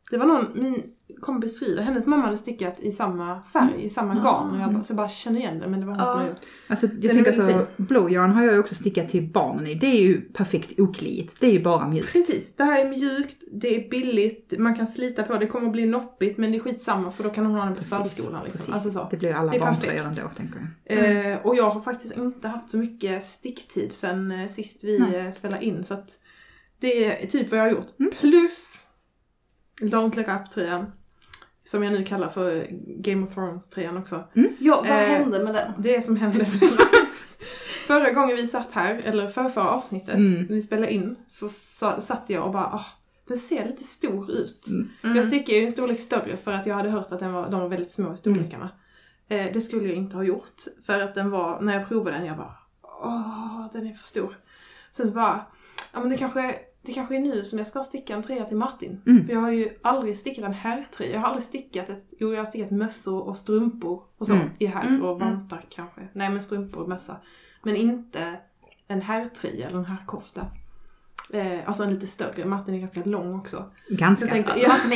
det var någon, min kompis Frida, hennes mamma hade stickat i samma färg, i samma garn och jag bara, så jag bara känner igen det men det var hon Ja. gjort. Alltså jag tänker så, blowjarn har jag ju också stickat till barnen i. Det är ju perfekt okliigt. Det är ju bara mjukt. Precis, det här är mjukt, det är billigt, man kan slita på det, det kommer att bli noppigt men det är skitsamma för då kan hon ha den på förskolan liksom. Alltså så. Det blir alla Det barntröjor ändå tänker jag. Eh, och jag har faktiskt inte haft så mycket sticktid sen eh, sist vi Nej. eh, spelade in så att det är typ vad jag har gjort. Mm. Plus Don't Look Up-tröjan. Som jag nu kallar för Game of Thrones-tröjan också. Ja, vad Eh, hände med den? Det som hände med den. Förra gången vi satt här, eller för förra avsnittet, Mm. när vi spelade in, så sa, satt jag och bara ah, den ser lite stor ut. Mm. Jag stickar ju en storlek större för att jag hade hört att den var, de var väldigt små i storlekarna. Eh, det skulle jag inte ha gjort. För att den var, när jag provade den, jag bara åh, den är för stor. Sen så bara, ja men det kanske, det kanske är nu som jag ska sticka en tröja till Martin. Mm. För jag har ju aldrig stickat en herrtröja. Jag har aldrig stickat ett, jo jag har stickat mössor och strumpor och så Mm. i här Mm, och mm. vantar kanske. Nej men strumpor och mössa. Men inte en herrtröja eller en herrkofta. Eh, alltså en lite större. Martin är ganska lång också. Ganska. Tänkte, Ja, Martin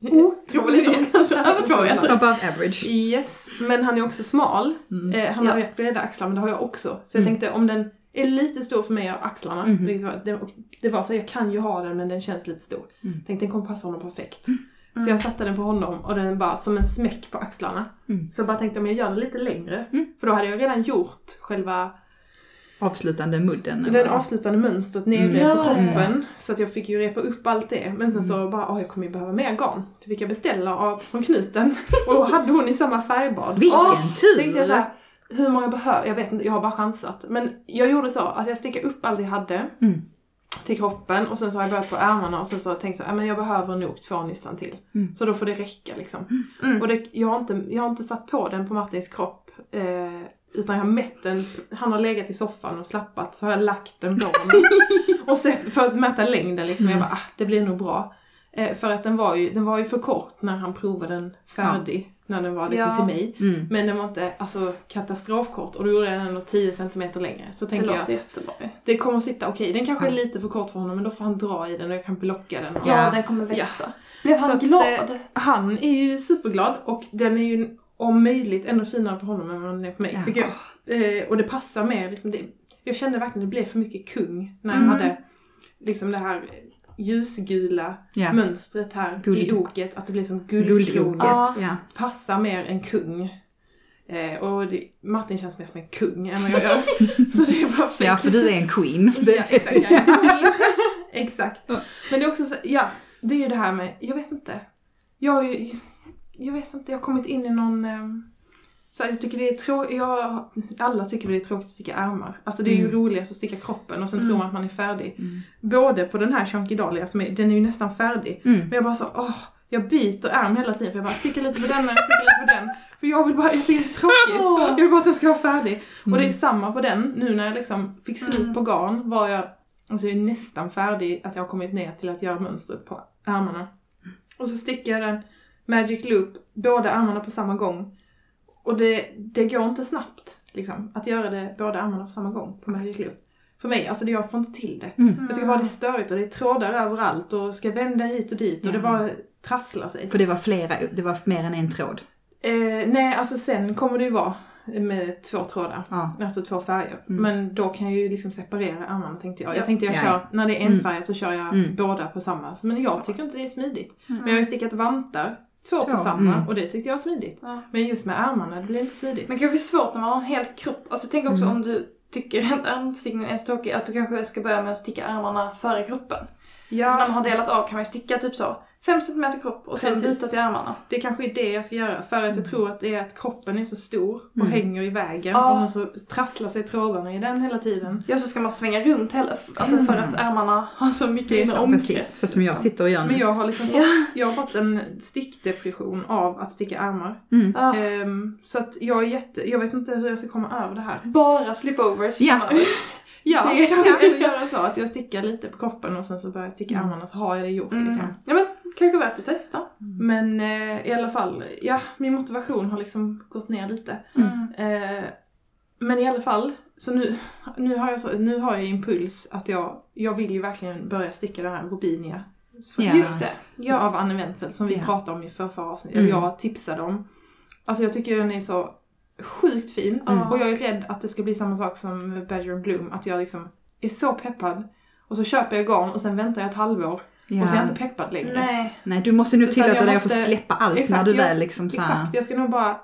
är otroligt lång. Över två meter. Above average. Yes, men han är också smal. Mm. Eh, han har Ja. rätt breda axlar men det har jag också. Så jag Mm. tänkte om den är lite stor för mig och axlarna. Mhm. Liksom, det, det var så jag kan ju ha den men den känns lite stor. Mm. Tänkte den kommer passa honom perfekt. Så jag satte den på honom och den bara som en smäck på axlarna. Mm. Så jag bara tänkte om jag gör den lite längre. Mm. För då hade jag redan gjort själva Avslutande mudden. den eller? avslutande mönstret nere Mm. på Ja, kroppen. Så att jag fick ju repa upp allt det. Men sen Mm. så bara, åh jag kommer ju behöva mer garn. Så fick jag beställa av, från knuten. Och då hade hon i samma färgbad. Vilken Åh, tur! Hur många behöver, jag vet inte, jag har bara chansat. Men jag gjorde så att jag stickade upp allt jag hade Mm. till kroppen och sen så har jag börjat på ärmarna och sen så har jag tänkt så här, "Ja, men jag behöver nog två nystan till. Mm. Så då får det räcka liksom. Mm. Och det, jag, har inte, jag har inte satt på den på Martins kropp. Eh, utan jag har mätt den, han har legat i soffan och slappat så har jag lagt den på honom. och sett, för att mäta längden liksom. Jag bara, ah, det blir nog bra. Eh, för att den var, ju, den var ju för kort när han provade den färdig. När den var liksom Ja. till mig. Mm. Men den var inte alltså, katastrofkort och då gjorde jag den ändå 10 cm längre. Så Det tänker jag att jättebra det kommer att sitta okej. Den kanske är Ja. lite för kort för honom men då får han dra i den och jag kan blocka den. Ja, Ja. den kommer växa. Blev Så han att, glad? eh, Han är ju superglad och den är ju om möjligt ännu finare på honom än vad den är på mig Ja. tycker jag. Eh, och det passar med liksom det. Jag kände verkligen att det blev för mycket kung när jag Mm. hade liksom det här ljusgula Ja. mönstret här Guld. i oket. Att det blir som guldkrona. Ja. Ja. Passar mer en kung. Eh, och det, Martin känns mer som en kung än vad jag gör. så det är perfekt. ja, för du är en queen. Ja, exakt. Jag är en queen. exakt. Men det är också så, ja, det är ju det här med, jag vet inte. Jag har ju, jag vet inte, jag har kommit in i någon, ehm, så jag tycker det är tråkigt, alla tycker det är tråkigt att sticka ärmar. Alltså det är ju Mm. roligast att sticka kroppen och sen Mm. tror man att man är färdig. Mm. Både på den här Chunky Dahlia som är, den är ju nästan färdig. Mm. Men jag bara så, åh, jag byter ärm hela tiden för jag bara stickar lite på denna, stickar lite på den. För jag vill bara, jag tycker det är så tråkigt. Jag vill bara att den ska vara färdig. Och det är Mm. samma på den, nu när jag liksom fick slut Mm. på garn var jag, alltså jag är nästan färdig att jag har kommit ner till att göra mönstret på ärmarna. Och så stickar jag den Magic Loop, båda ärmarna på samma gång. Och det, det går inte snabbt, liksom, att göra det båda ärmarna på samma gång på Magic Loop. För mig, alltså det, jag får inte till det. Mm. Jag tycker bara det är störigt och det är trådar överallt och ska vända hit och dit och det bara trasslar sig. För det var flera, det var mer än en tråd. Eh, nej, alltså sen kommer det ju vara med två trådar. Ja. Alltså två färger. Mm. Men då kan jag ju liksom separera ärmarna tänkte jag. Ja. Jag tänkte jag Ja, kör, ja. när det är Mm. enfärgat så kör jag Mm. båda på samma. Men jag tycker inte det är smidigt. Mm. Men jag har ju stickat vantar, två, Två, på samma mm. och det tyckte jag var smidigt. Ja. Men just med ärmarna, det blir inte smidigt. Men kanske svårt när man har en hel kropp. Alltså tänk också Mm. om du tycker att ärmstickningen är så tråkig att du kanske ska börja med att sticka ärmarna före kroppen. Så när man har delat av kan man ju sticka typ så 5 cm kropp och sen Precis. byta till ärmarna. Det kanske är det jag ska göra för att jag tror att det är att kroppen är så stor och Mm. hänger i vägen Ja. och så trasslar sig trådarna i den hela tiden. Ja, så ska man svänga runt hela, alltså för att ärmarna har så mycket inre omkrets. Precis, så som jag sitter och gör Men nu. jag har liksom fått, jag har fått en stickdepression av att sticka ärmar. Mm. Ja. Ehm, så att jag är jätte, jag vet inte hur jag ska komma över det här. Bara slipovers Ja. Ja, Det- kanske ska göra så att jag stickar lite på kroppen och sen så börjar jag sticka Mm. ärmarna så har jag det gjort Mm. liksom. Ja men, kanske värt att testa. Men eh, i alla fall, ja min motivation har liksom gått ner lite. Mm. Eh, men i alla fall, så nu, nu, har jag så, nu har jag impuls att jag, jag vill ju verkligen börja sticka den här Robinia. Ja. Just det. Ja. Av Anne Wenzel som vi Ja. pratade om i förra avsnittet. Mm. Jag tipsade om. Alltså jag tycker den är så sjukt fin. Mm. Och jag är rädd att det ska bli samma sak som Badger and Bloom. Att jag liksom är så peppad. Och så köper jag garn och sen väntar jag ett halvår. Ja. Och så är jag inte peppad längre. Nej. Nej, du måste nu tillåta dig att få släppa allt Exakt, när du väl liksom så här... Exakt, jag ska nog bara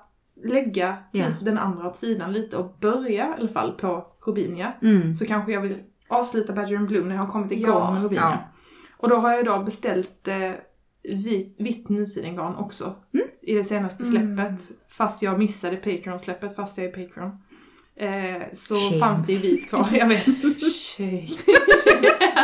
lägga typ Ja. den andra åt sidan lite och börja i alla fall på Robinia. Mm. Så kanske jag vill avsluta Badger and Bloom när jag har kommit igång Ja. med Robinia. Ja. Och då har jag då beställt eh, vit, vitt nusidengarn också. Mm. I det senaste Mm. släppet. Fast jag missade Patreon-släppet fast jag är Patreon. Eh, så Shame. fanns det ju vit kvar, jag vet.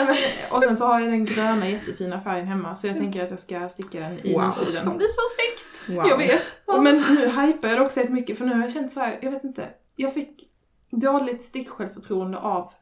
Men, och sen så har jag den gröna jättefina färgen hemma så jag tänker att jag ska sticka den i Wow. Det nutiden. kommer bli så snyggt. Wow. Jag vet. Men nu hypar jag det också helt mycket för nu har jag känt så här, jag vet inte. Jag fick dåligt sticksjälvförtroende av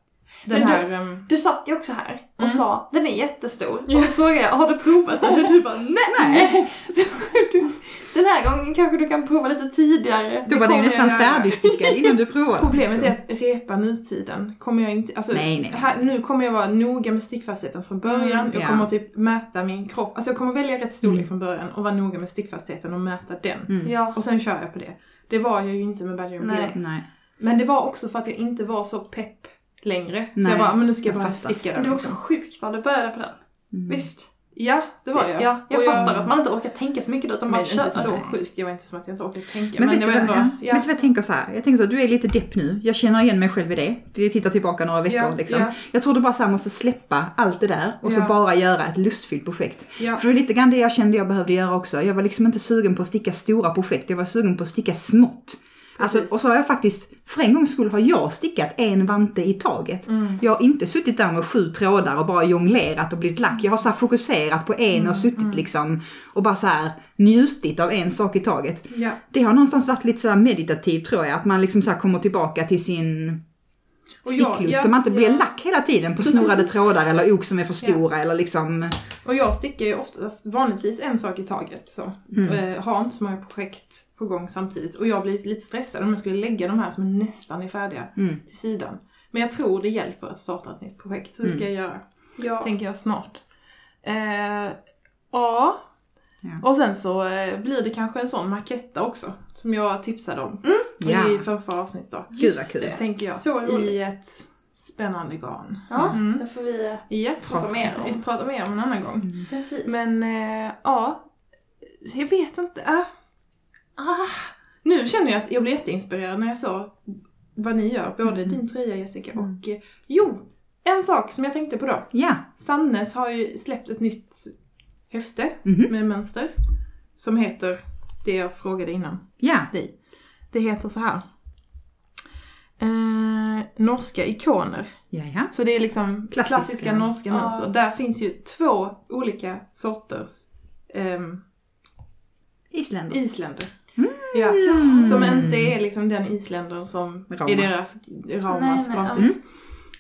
den Men du- här... ehm, Du satt ju också här och Mm. sa den är jättestor. Ja. Och då frågade jag, har du provat den? Och du bara nej! Nej. Du, den här gången kanske du kan prova lite tidigare. Då var det ju nästan jag färdigstickad innan du provade. Problemet är att repa nutiden kommer jag inte, alltså Nej, nej. Här, nu kommer jag vara noga med stickfastheten från början. Mm, jag ja. kommer typ mäta min kropp, alltså jag kommer välja rätt storlek Mm. från början och vara noga med stickfastheten och mäta den. Mm. Ja. Och sen kör jag på det. Det var jag ju inte med Badger. Nej. Men det var också för att jag inte var så pepp längre. Så Nej, jag bara, men nu ska jag, jag bara fattar. sticka den. Men det var också liksom. sjukt när du började på den. Mm. Visst? Ja, det var jag. Ja, jag Och fattar att man inte orkar tänka så mycket då, utan bara kör. inte så sjukt, jag var inte som att jag inte orkade tänka. Men, Men, vet, du var vad, ändå, ja. vet du vad jag tänker så här? Jag tänker så, du är lite depp nu. Jag känner igen mig själv i det. Vi tittar tillbaka några veckor Ja, liksom. ja. Jag tror du bara så här måste släppa allt det där och så bara göra ett lustfyllt projekt. Ja. För det är lite grann det jag kände jag behövde göra också. Jag var liksom inte sugen på att sticka stora projekt, jag var sugen på att sticka smått. Alltså, och så har jag faktiskt, för en gångs skull har jag stickat en vante i taget. Mm. Jag har inte suttit där med sju trådar och bara jonglerat och blivit lack. Jag har så fokuserat på en Mm, och suttit liksom och bara så här njutit av en sak i taget. Ja. Det har någonstans varit lite sådär meditativt tror jag, att man liksom så kommer tillbaka till sin Och jag- sticklust ja, så man inte blir ja. lack hela tiden på snurrade trådar eller ok som är för stora eller liksom... Och jag stickar ju oftast vanligtvis en sak i taget. Så. Mm. Eh, har inte så många projekt på gång samtidigt. Och jag blir lite stressad om jag skulle lägga de här som nästan är färdiga Mm. till sidan. Men jag tror det hjälper att starta ett nytt projekt. Så det ska jag göra. Ja. Tänker jag snart. Eh, ja. Ja. Och sen så eh, blir det kanske en sån maketta också. Som jag tipsade om Ja. i förra avsnitt då. Gud vad kul. det. Tänker jag. Så roligt. I ett spännande garn. Ja, Mm. det får vi Yes. prata mer om. Vi pratar mer om en annan gång. Precis. Men eh, ja, jag vet inte. Äh. Ah. Nu känner jag att jag blir jätteinspirerad när jag såg vad ni gör, både Mm. din tröja Jessica och... Eh, jo! En sak som jag tänkte på då. Ja. Sannes har ju släppt ett nytt häfte Mhm. med mönster. Som heter det jag frågade innan Ja. dig. Det heter så här. Eh, norska ikoner. Ja, ja. Så det är liksom Klassiska. klassiska, norska Ja. mönster. Där finns ju två olika sorters ehm, Isländer. isländer. Mm. Ja, som inte är liksom den isländern som Rama. är deras Raumas Nej, nej, gratis.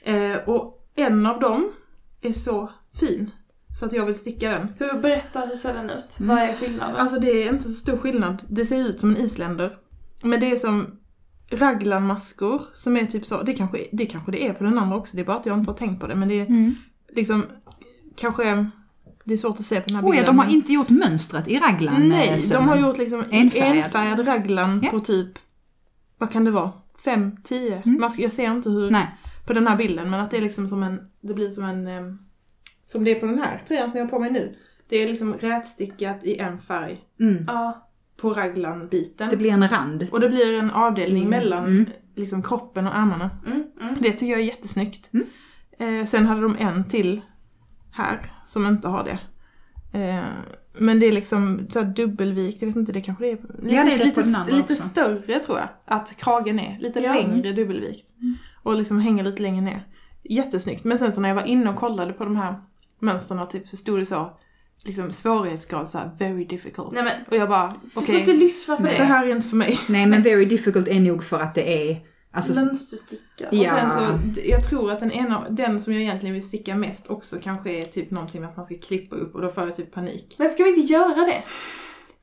Eh, och en av dem är så fin så att jag vill sticka den. Hur, berätta, hur ser den ut? Mm. Vad är skillnaden? Alltså det är inte så stor skillnad. Det ser ut som en isländer. Men det är som raglanmaskor som är typ så, det kanske, det kanske det är på den andra också, det är bara att jag inte har tänkt på det. Men det är Mm. liksom, kanske, det är svårt att se på den här Oh, bilden. ja, de har inte gjort mönstret i raglan Nej, eh, de sömmen. har gjort liksom Enfärgad. enfärgad, raglan Ja. på typ, vad kan det vara? 5, 10? Mm. Jag ser inte hur, Nej. på den här bilden, men att det är liksom som en, det blir som en, som det är på den här tröjan som jag har på mig nu. Det är liksom rätstickat i en färg Mm. Ja. på raglan-biten. Det blir en rand. Och det blir en avdelning Mm. mellan Mm. liksom kroppen och armarna. Mm, mm. Det tycker jag är jättesnyggt. Mm. Eh, sen hade de en till här som inte har det. Eh, men det är liksom så här dubbelvikt, jag vet inte, det kanske det är. Lite, Ja, det är lite, lite större tror jag att kragen är. Lite Ja. längre dubbelvikt. Och liksom hänger lite längre ner. Jättesnyggt. Men sen så när jag var inne och kollade på de här mönstren typ, så stod det så, liksom svårighetsgrad så här, very difficult. Nej men, Och jag bara, du okej, får inte lyssna på det det. här är inte för mig. Nej, men very difficult är nog för att det är... Alltså, Mönstersticka. Ja. Och sen så, jag tror att den ena, den som jag egentligen vill sticka mest också kanske är typ någonting med att man ska klippa upp och då får jag typ panik. Men ska vi inte göra det?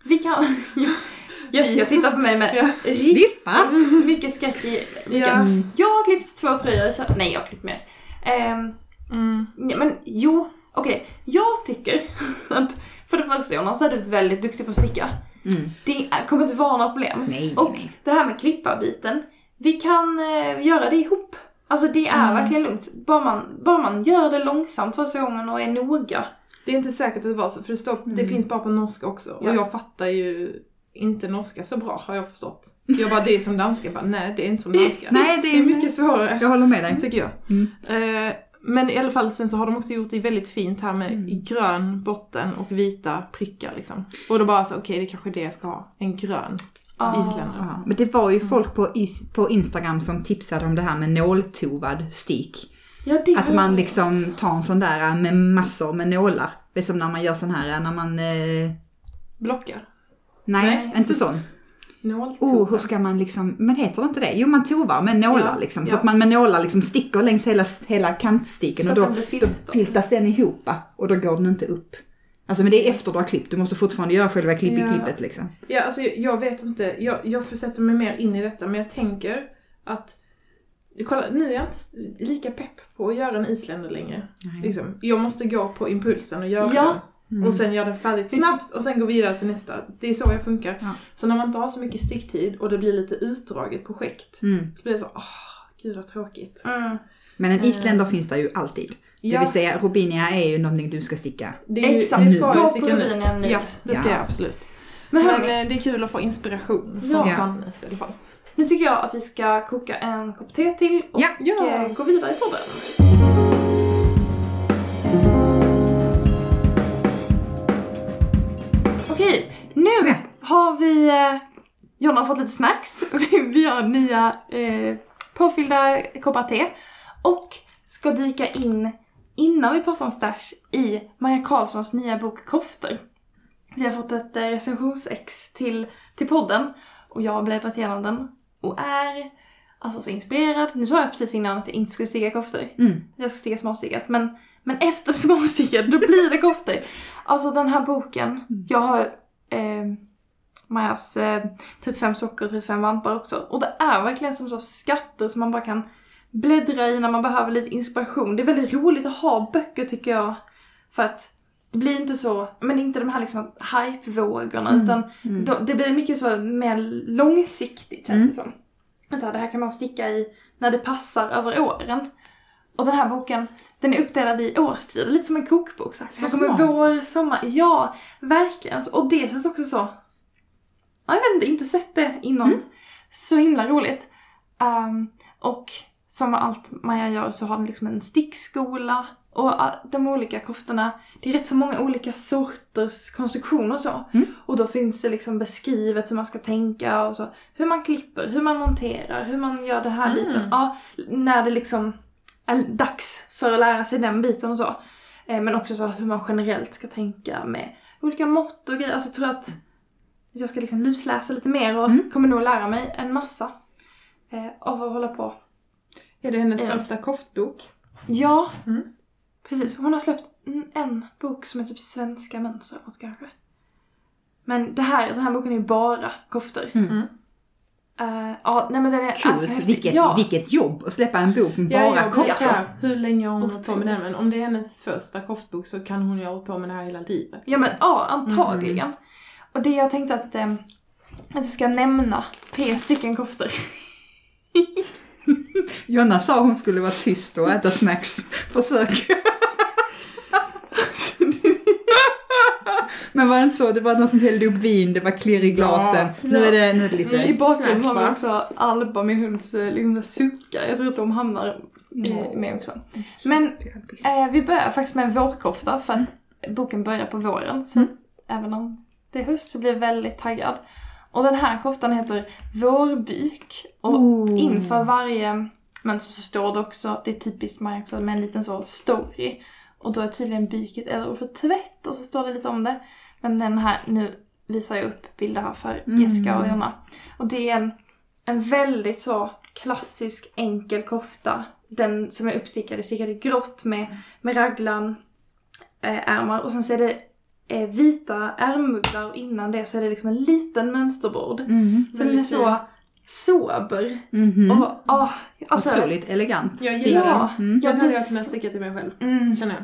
Vi kan... Jessica tittar på mig med Ja. riktigt Klippa? mycket skräck i Ja. blicken. Jag har klippt två tröjor, jag nej jag har klippt mer. Ehm, Mm. ja, men jo, okej. Jag tycker att för det första Jonas så är du väldigt duktig på att sticka. Mm. Det är- kommer inte vara några problem. Nej, nej, Och nej. det här med klippa-biten, vi kan eh, göra det ihop. Alltså det är Mm. verkligen lugnt. Bara man, bara man gör det långsamt första gången och är noga. Det är inte säkert att det var så, för det, står, det finns bara på norska också. Ja. Och jag fattar ju inte norska så bra har jag förstått. Jag bara, det är som danska. Jag bara, nej det är inte som danska. Nej, det Det är mycket svårare. Jag håller med dig. Tycker jag. Mm. Eh, men i alla fall sen så har de också gjort det väldigt fint här med Mm. grön botten och vita prickar liksom. Och då bara så, okej det är kanske det jag ska ha. En grön Ah. isländare. Ja, men det var ju folk på, is, på Instagram som tipsade om det här med nåltovad stick. Ja, det Att man liksom tar en sån där med massor med nålar. Det är som när man gör sån här, när man... Eh, Blockar. nej, Nej. inte sån. Nåltova. Oh, hur ska man liksom, men heter det inte det? Jo, man tovar med nålar Ja, liksom. Så ja. att man med nålar liksom sticker längs hela, hela kantsticken Så och då, då filtas den ihop och då går den inte upp. Alltså men det är efter du har klippt, du måste fortfarande göra själva klipp i Ja. klippet liksom. Ja, alltså jag, jag vet inte. Jag, jag får sätta mig mer in i detta, men jag tänker att Kolla, nu är jag inte lika pepp på att göra en isländer längre. Liksom. Jag måste gå på impulsen och göra Ja. den. Och sen göra den färdigt snabbt och sen gå vidare till nästa. Det är så jag funkar. Ja. Så när man inte har så mycket sticktid och det blir lite utdraget projekt. Mm. Så blir det så, åh, gud vad tråkigt. Mm. Men en isländer finns där ju alltid. Det Ja. vill säga, Robinia är ju någonting du ska sticka. Det, är ju, Exakt. det ska Gå jag på sticka nu. Nu. Ja, det ska Ja. jag absolut. Men Men hörni, eh, det är kul att få inspiration från Ja. Sannes i alla fall. nu tycker jag att vi ska koka en kopp te till och Ja. Ja. eh, gå vidare i podden. Nu Ja. har vi... Eh, Jonna har fått lite snacks. Vi- har nya eh, påfyllda koppar te. Och ska dyka in, innan vi pratar om stash, i Maja Karlssons nya bok Koftor. Vi har fått ett eh, recensionsex till, till podden och jag har bläddrat igenom den och är alltså så inspirerad. Nu sa jag precis innan att jag inte skulle sticka koftor. Mm. Jag ska sticka småstickat. Men, men efter småstickat, då blir det koftor. Alltså den här boken, jag har eh, Majas eh, 35 socker och 35 vampar också. Och det är verkligen som så skatter som man bara kan bläddra i när man behöver lite inspiration. Det är väldigt roligt att ha böcker tycker jag. För att det blir inte så, men inte de här liksom hype-vågorna Mm. utan Mm. då, det blir mycket så mer långsiktigt känns Mm. det som. Så här, det här kan man sticka i när det passar över åren. Och den här boken, den är uppdelad i årstider, lite som en kokbok. Så, Så här kommer smart. vår, sommar. Ja, verkligen. Och det känns också så, ja, jag vet inte, inte sett det innan. Mm. Så himla roligt. Ehm, och som med allt Maja gör så har den liksom en stickskola. Och ah, de olika koftorna, det är rätt så många olika sorters konstruktioner och så. Mm. Och då finns det liksom beskrivet hur man ska tänka och så. Hur man klipper, hur man monterar, hur man gör det här Mm. biten. Ja, när det liksom är dags för att lära sig den biten och så. Eh, men också så hur man generellt ska tänka med olika mått och grejer. Alltså jag tror att jag ska liksom lusläsa lite mer och Mm. kommer nog lära mig en massa. Eh, av att hålla på. Är det hennes Ja. första koftbok? Ja, Mm. precis. Hon har släppt en, en bok som är typ svenska mönster åt kanske. Men det här, den här boken är ju bara koftor. Mm. Mm. Eh, ja, nej men den är Coolt, alltså häftig. vilket, ja. vilket jobb att släppa en bok med Ja, bara koftor. här, hur länge har hon hållit på med den? Men om det är hennes första koftbok så kan hon ju ha hållit på med det här hela livet. Ja men ja, Mm. antagligen. Och det jag tänkte att eh, att jag ska nämna tre stycken koftor. Jonna sa hon skulle vara tyst och äta snacks. Försök. Men var det inte så? Det var någon som hällde upp vin, det var klirr i glasen. Ja. Nu, är det, nu är det lite... I bakgrunden har vi också Alba, min hunds eh, liksom, suckar. Jag tror att de hamnar eh, med också. Men eh, vi börjar faktiskt med en vårkofta för att boken börjar på våren. Så Mm. även om det är höst så blir jag väldigt taggad. Och den här koftan heter Vårbyk. Och Oh. inför varje mönster så står det också, det är typiskt Maja också, med en liten så story. Och då är tydligen byket ord för tvätt och så står det lite om det. Men den här, nu visar jag upp bilder här för Mm. Jessica och Jonna. Och det är en, en väldigt så klassisk enkel kofta. Den som är uppstickad, är stickad i grått med, med raglan, eh, ärmar och sen så är det eh, vita ärmmuddar och innan det så är det liksom en liten mönsterbord. Mm. Så den är så sober. Mhm. Och, åh, alltså, Otroligt elegant Jag stil. gillar Ja. Mm. Den hade jag kunnat sticka till mig själv, Mm, känner jag.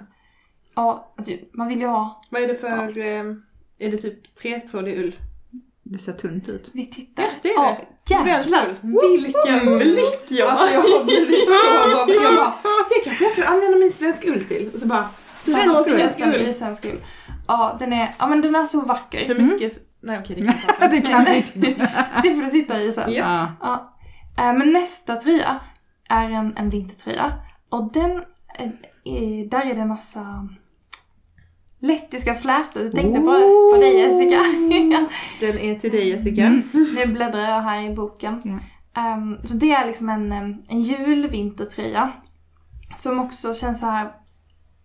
ja, alltså, man vill ju ha, Vad är det för, Allt. Är det typ tretrådig ull? Det ser tunt ut. vi tittar. Ja, det är det. Svensk jävlar ull. vilken blick jag Alltså jag har blivit så, bara- jag bara, det kanske jag kan använda min svensk ull till. Och så bara, Svensk ull. svensk ull. Svensk ull. Ja, den är, ja men den är så vacker. Hur mycket, nej okej det kan jag det kan vi inte. Det får du titta i sen. Ja. Ja. Ja. Eh, Men nästa tröja är en, en vintertröja. Och den, eh, eh, där är det en massa lettiska flätor. Jag tänkte på, på dig Jessica. Den är till dig Jessica. Mm. nu bläddrar jag här i boken. Ja. Ehm, så det är liksom en, em, en julvintertröja. Som också känns så här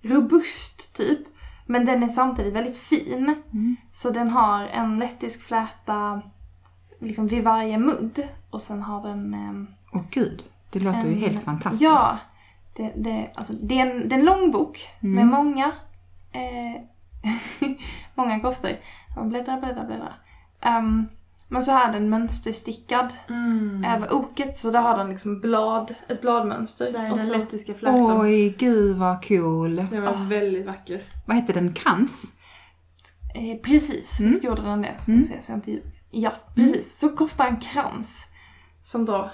robust typ. Men den är samtidigt väldigt fin. Mm. Så den har en lettisk fläta liksom vid varje mudd. Och sen har den... em, Åh gud, det låter ju en- helt fantastiskt. Ja. Det, det, alltså, det, är en, det är en lång bok Mm. med många, eh, många koftor. Jag bläddrar, bläddrar, bläddrar. Ehm, men så är den mönsterstickad Mm. över oket så där har den liksom blad, ett bladmönster. Där är och den så, lettiska flätan. Oj, gud vad cool. Den var väldigt vacker. Vad heter den? Krans? eh, precis, Mm. visst gjorde den det? Ska Mm. se, så jag inte, ja, precis. Så koftan krans. Som då,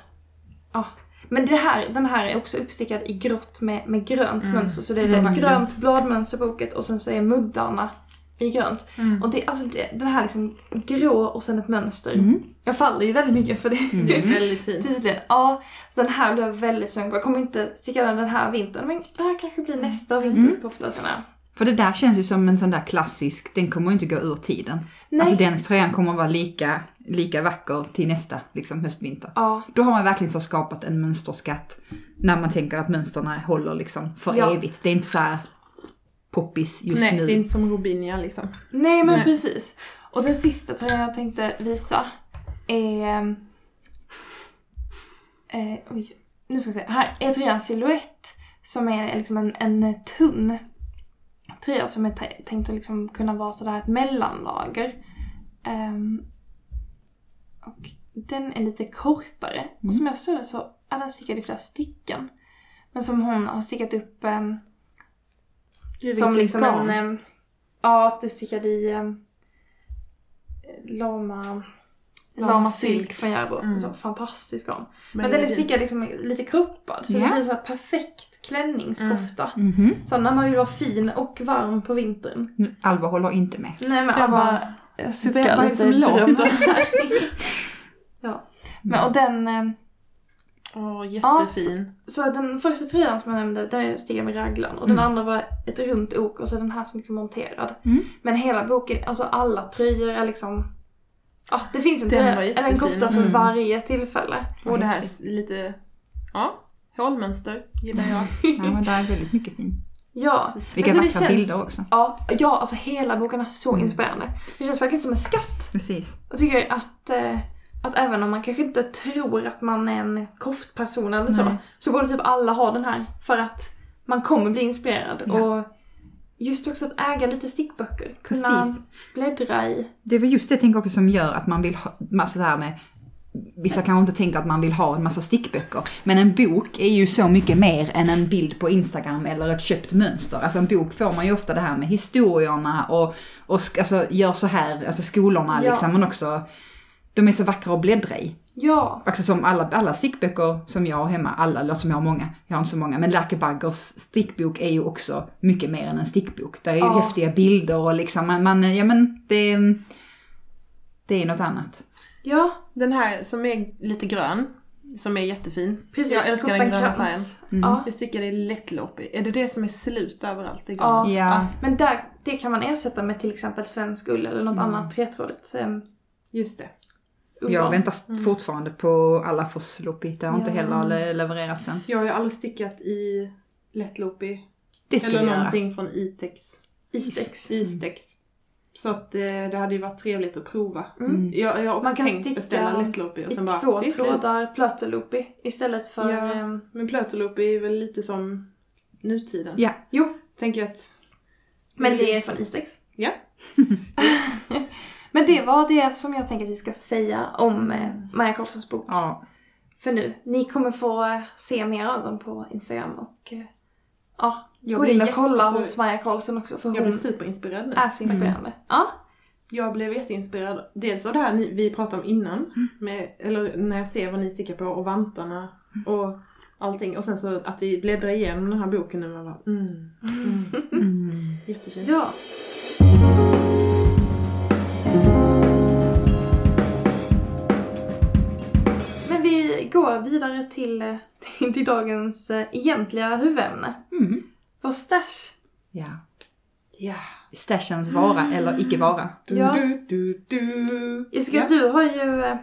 ja. Men det här, den här är också uppstickad i grått med, med grönt Mm. mönster. Så det är Så ett vackert. grönt bladmönster på oket och sen så är muddarna i grönt. Mm. Och det, alltså det, det här liksom grå och sen ett mönster. Mm. Jag faller ju väldigt mycket för det. Det är väldigt fint. Tydligen. Ja, så den här blir jag väldigt sugen på. Jag kommer inte sticka den den här vintern men det här kanske blir nästa vinters kofta sen här. För det där känns ju som en sån där klassisk, den kommer ju inte gå ur tiden. Nej. Alltså den tröjan kommer vara lika, lika vacker till nästa liksom höst-vinter. Ja, Då har man verkligen så skapat en mönsterskatt när man tänker att mönstren håller liksom för Ja. evigt. Det är inte så här poppis just Nej, nu. det är inte som Robinia liksom. nej men Nej. precis. Och den sista tröjan jag tänkte visa är... Eh, oj, nu ska vi se. Här är tröjan Silhouette som är liksom en, en tunn tröja som är tänkt att liksom kunna vara sådär ett mellanlager. Ehm, och den är lite kortare. Och som jag förstår det så är den stickad i flera stycken. Men som hon har stickat upp Gud, som liksom garn. en... ehm, ja, det är stickad i um, lama... Lama Silk från Järbo. Mm. Så fantastisk garn. Men, Men den det är är stickad liksom lite kroppad så Ja. det blir så här perfekt klänningskofta. Mhm. Så när man vill vara fin och varm på vintern. Alva håller inte med. Nej men Alva suckar är lite lågt. här? ja. Men och den, eh, Åh, jättefin. så den första tröjan som jag nämnde, där steg jag med raglan och den Mm. andra var ett runt ok och så den här som liksom monterad. Mm. Men hela boken, alltså alla tröjor är liksom, ja det finns en eller en kofta för Mm. varje tillfälle. Och det här lite, ja, hålmönster gillar jag. Ja, men det är väldigt mycket fint. Ja. Vilka så vackra känns- bilder också. Ja, ja, alltså hela boken är så Mm. inspirerande. Det känns verkligen som en skatt. Precis. Jag tycker att, eh, att även om man kanske inte tror att man är en koftperson eller så, Nej. så borde typ alla ha den här. För att man kommer bli inspirerad. Ja. Och just också att äga lite stickböcker. Kunna Precis. bläddra i. Det är väl just det jag tänker också som gör att man vill ha, massa så här med Vissa kanske inte tänker att man vill ha en massa stickböcker. Men en bok är ju så mycket mer än en bild på Instagram eller ett köpt mönster. Alltså en bok får man ju ofta det här med historierna och, och alltså, gör så här, alltså skolorna Ja. liksom. Men också, de är så vackra att bläddra i. Ja, Alltså som alla, alla stickböcker som jag har hemma, alla, eller som jag har många, jag har inte så många, men Lärke Baggers stickbok är ju också mycket mer än en stickbok. Det är ju Ja. häftiga bilder och liksom, man, man ja men det, det är något annat. ja, Den här som är lite grön, som är jättefin. precis. Jag älskar den gröna färgen. Mm. Ja. Jag stickade i lättloppig. Är det det som är slut överallt i Ja. Ja, Men där, det kan man ersätta med till exempel svensk ull eller något Mm. annat tretrådigt Just det. Jag väntar fortfarande på alla Foslopi, det har inte heller le- levererats än. Jag har ju aldrig stickat i lättloppig. Det ska Eller vi göra. någonting från Itex. Istex. Istex. Så att eh, det hade ju varit trevligt att prova. Mm. Jag, jag har också Man kan tänkt sticka beställa lättloppig och sen bara, två trådar plöteloopy istället för... Ja. ehm, Men plöteloopy är väl lite som nutiden. Ja. jo, Tänker jag att... men det är från Istex. Ja. Men det var det som jag tänker att vi ska säga om eh, Maja Karlssons bok Ja, för nu. Ni kommer få se mer av dem på Instagram och eh, ja, Jag gå in och kolla hos Maja Karlsson också för Jag blir superinspirerad nu. är så inspirerande. Ja, Jag blev jätteinspirerad. Dels av det här vi pratade om innan. Med, eller när jag ser vad ni stickar på och vantarna och allting. Och sen så att vi bläddrar igenom den här boken och man bara mm, mm, mm. jättefint. ja. Vi går vidare till, till, till dagens eh, egentliga huvudämne. Mm. Vår stash. ja. Ja. Stashens vara eller icke vara. Du, Ja. du, du, du. Jessica, Ja. du har ju eh,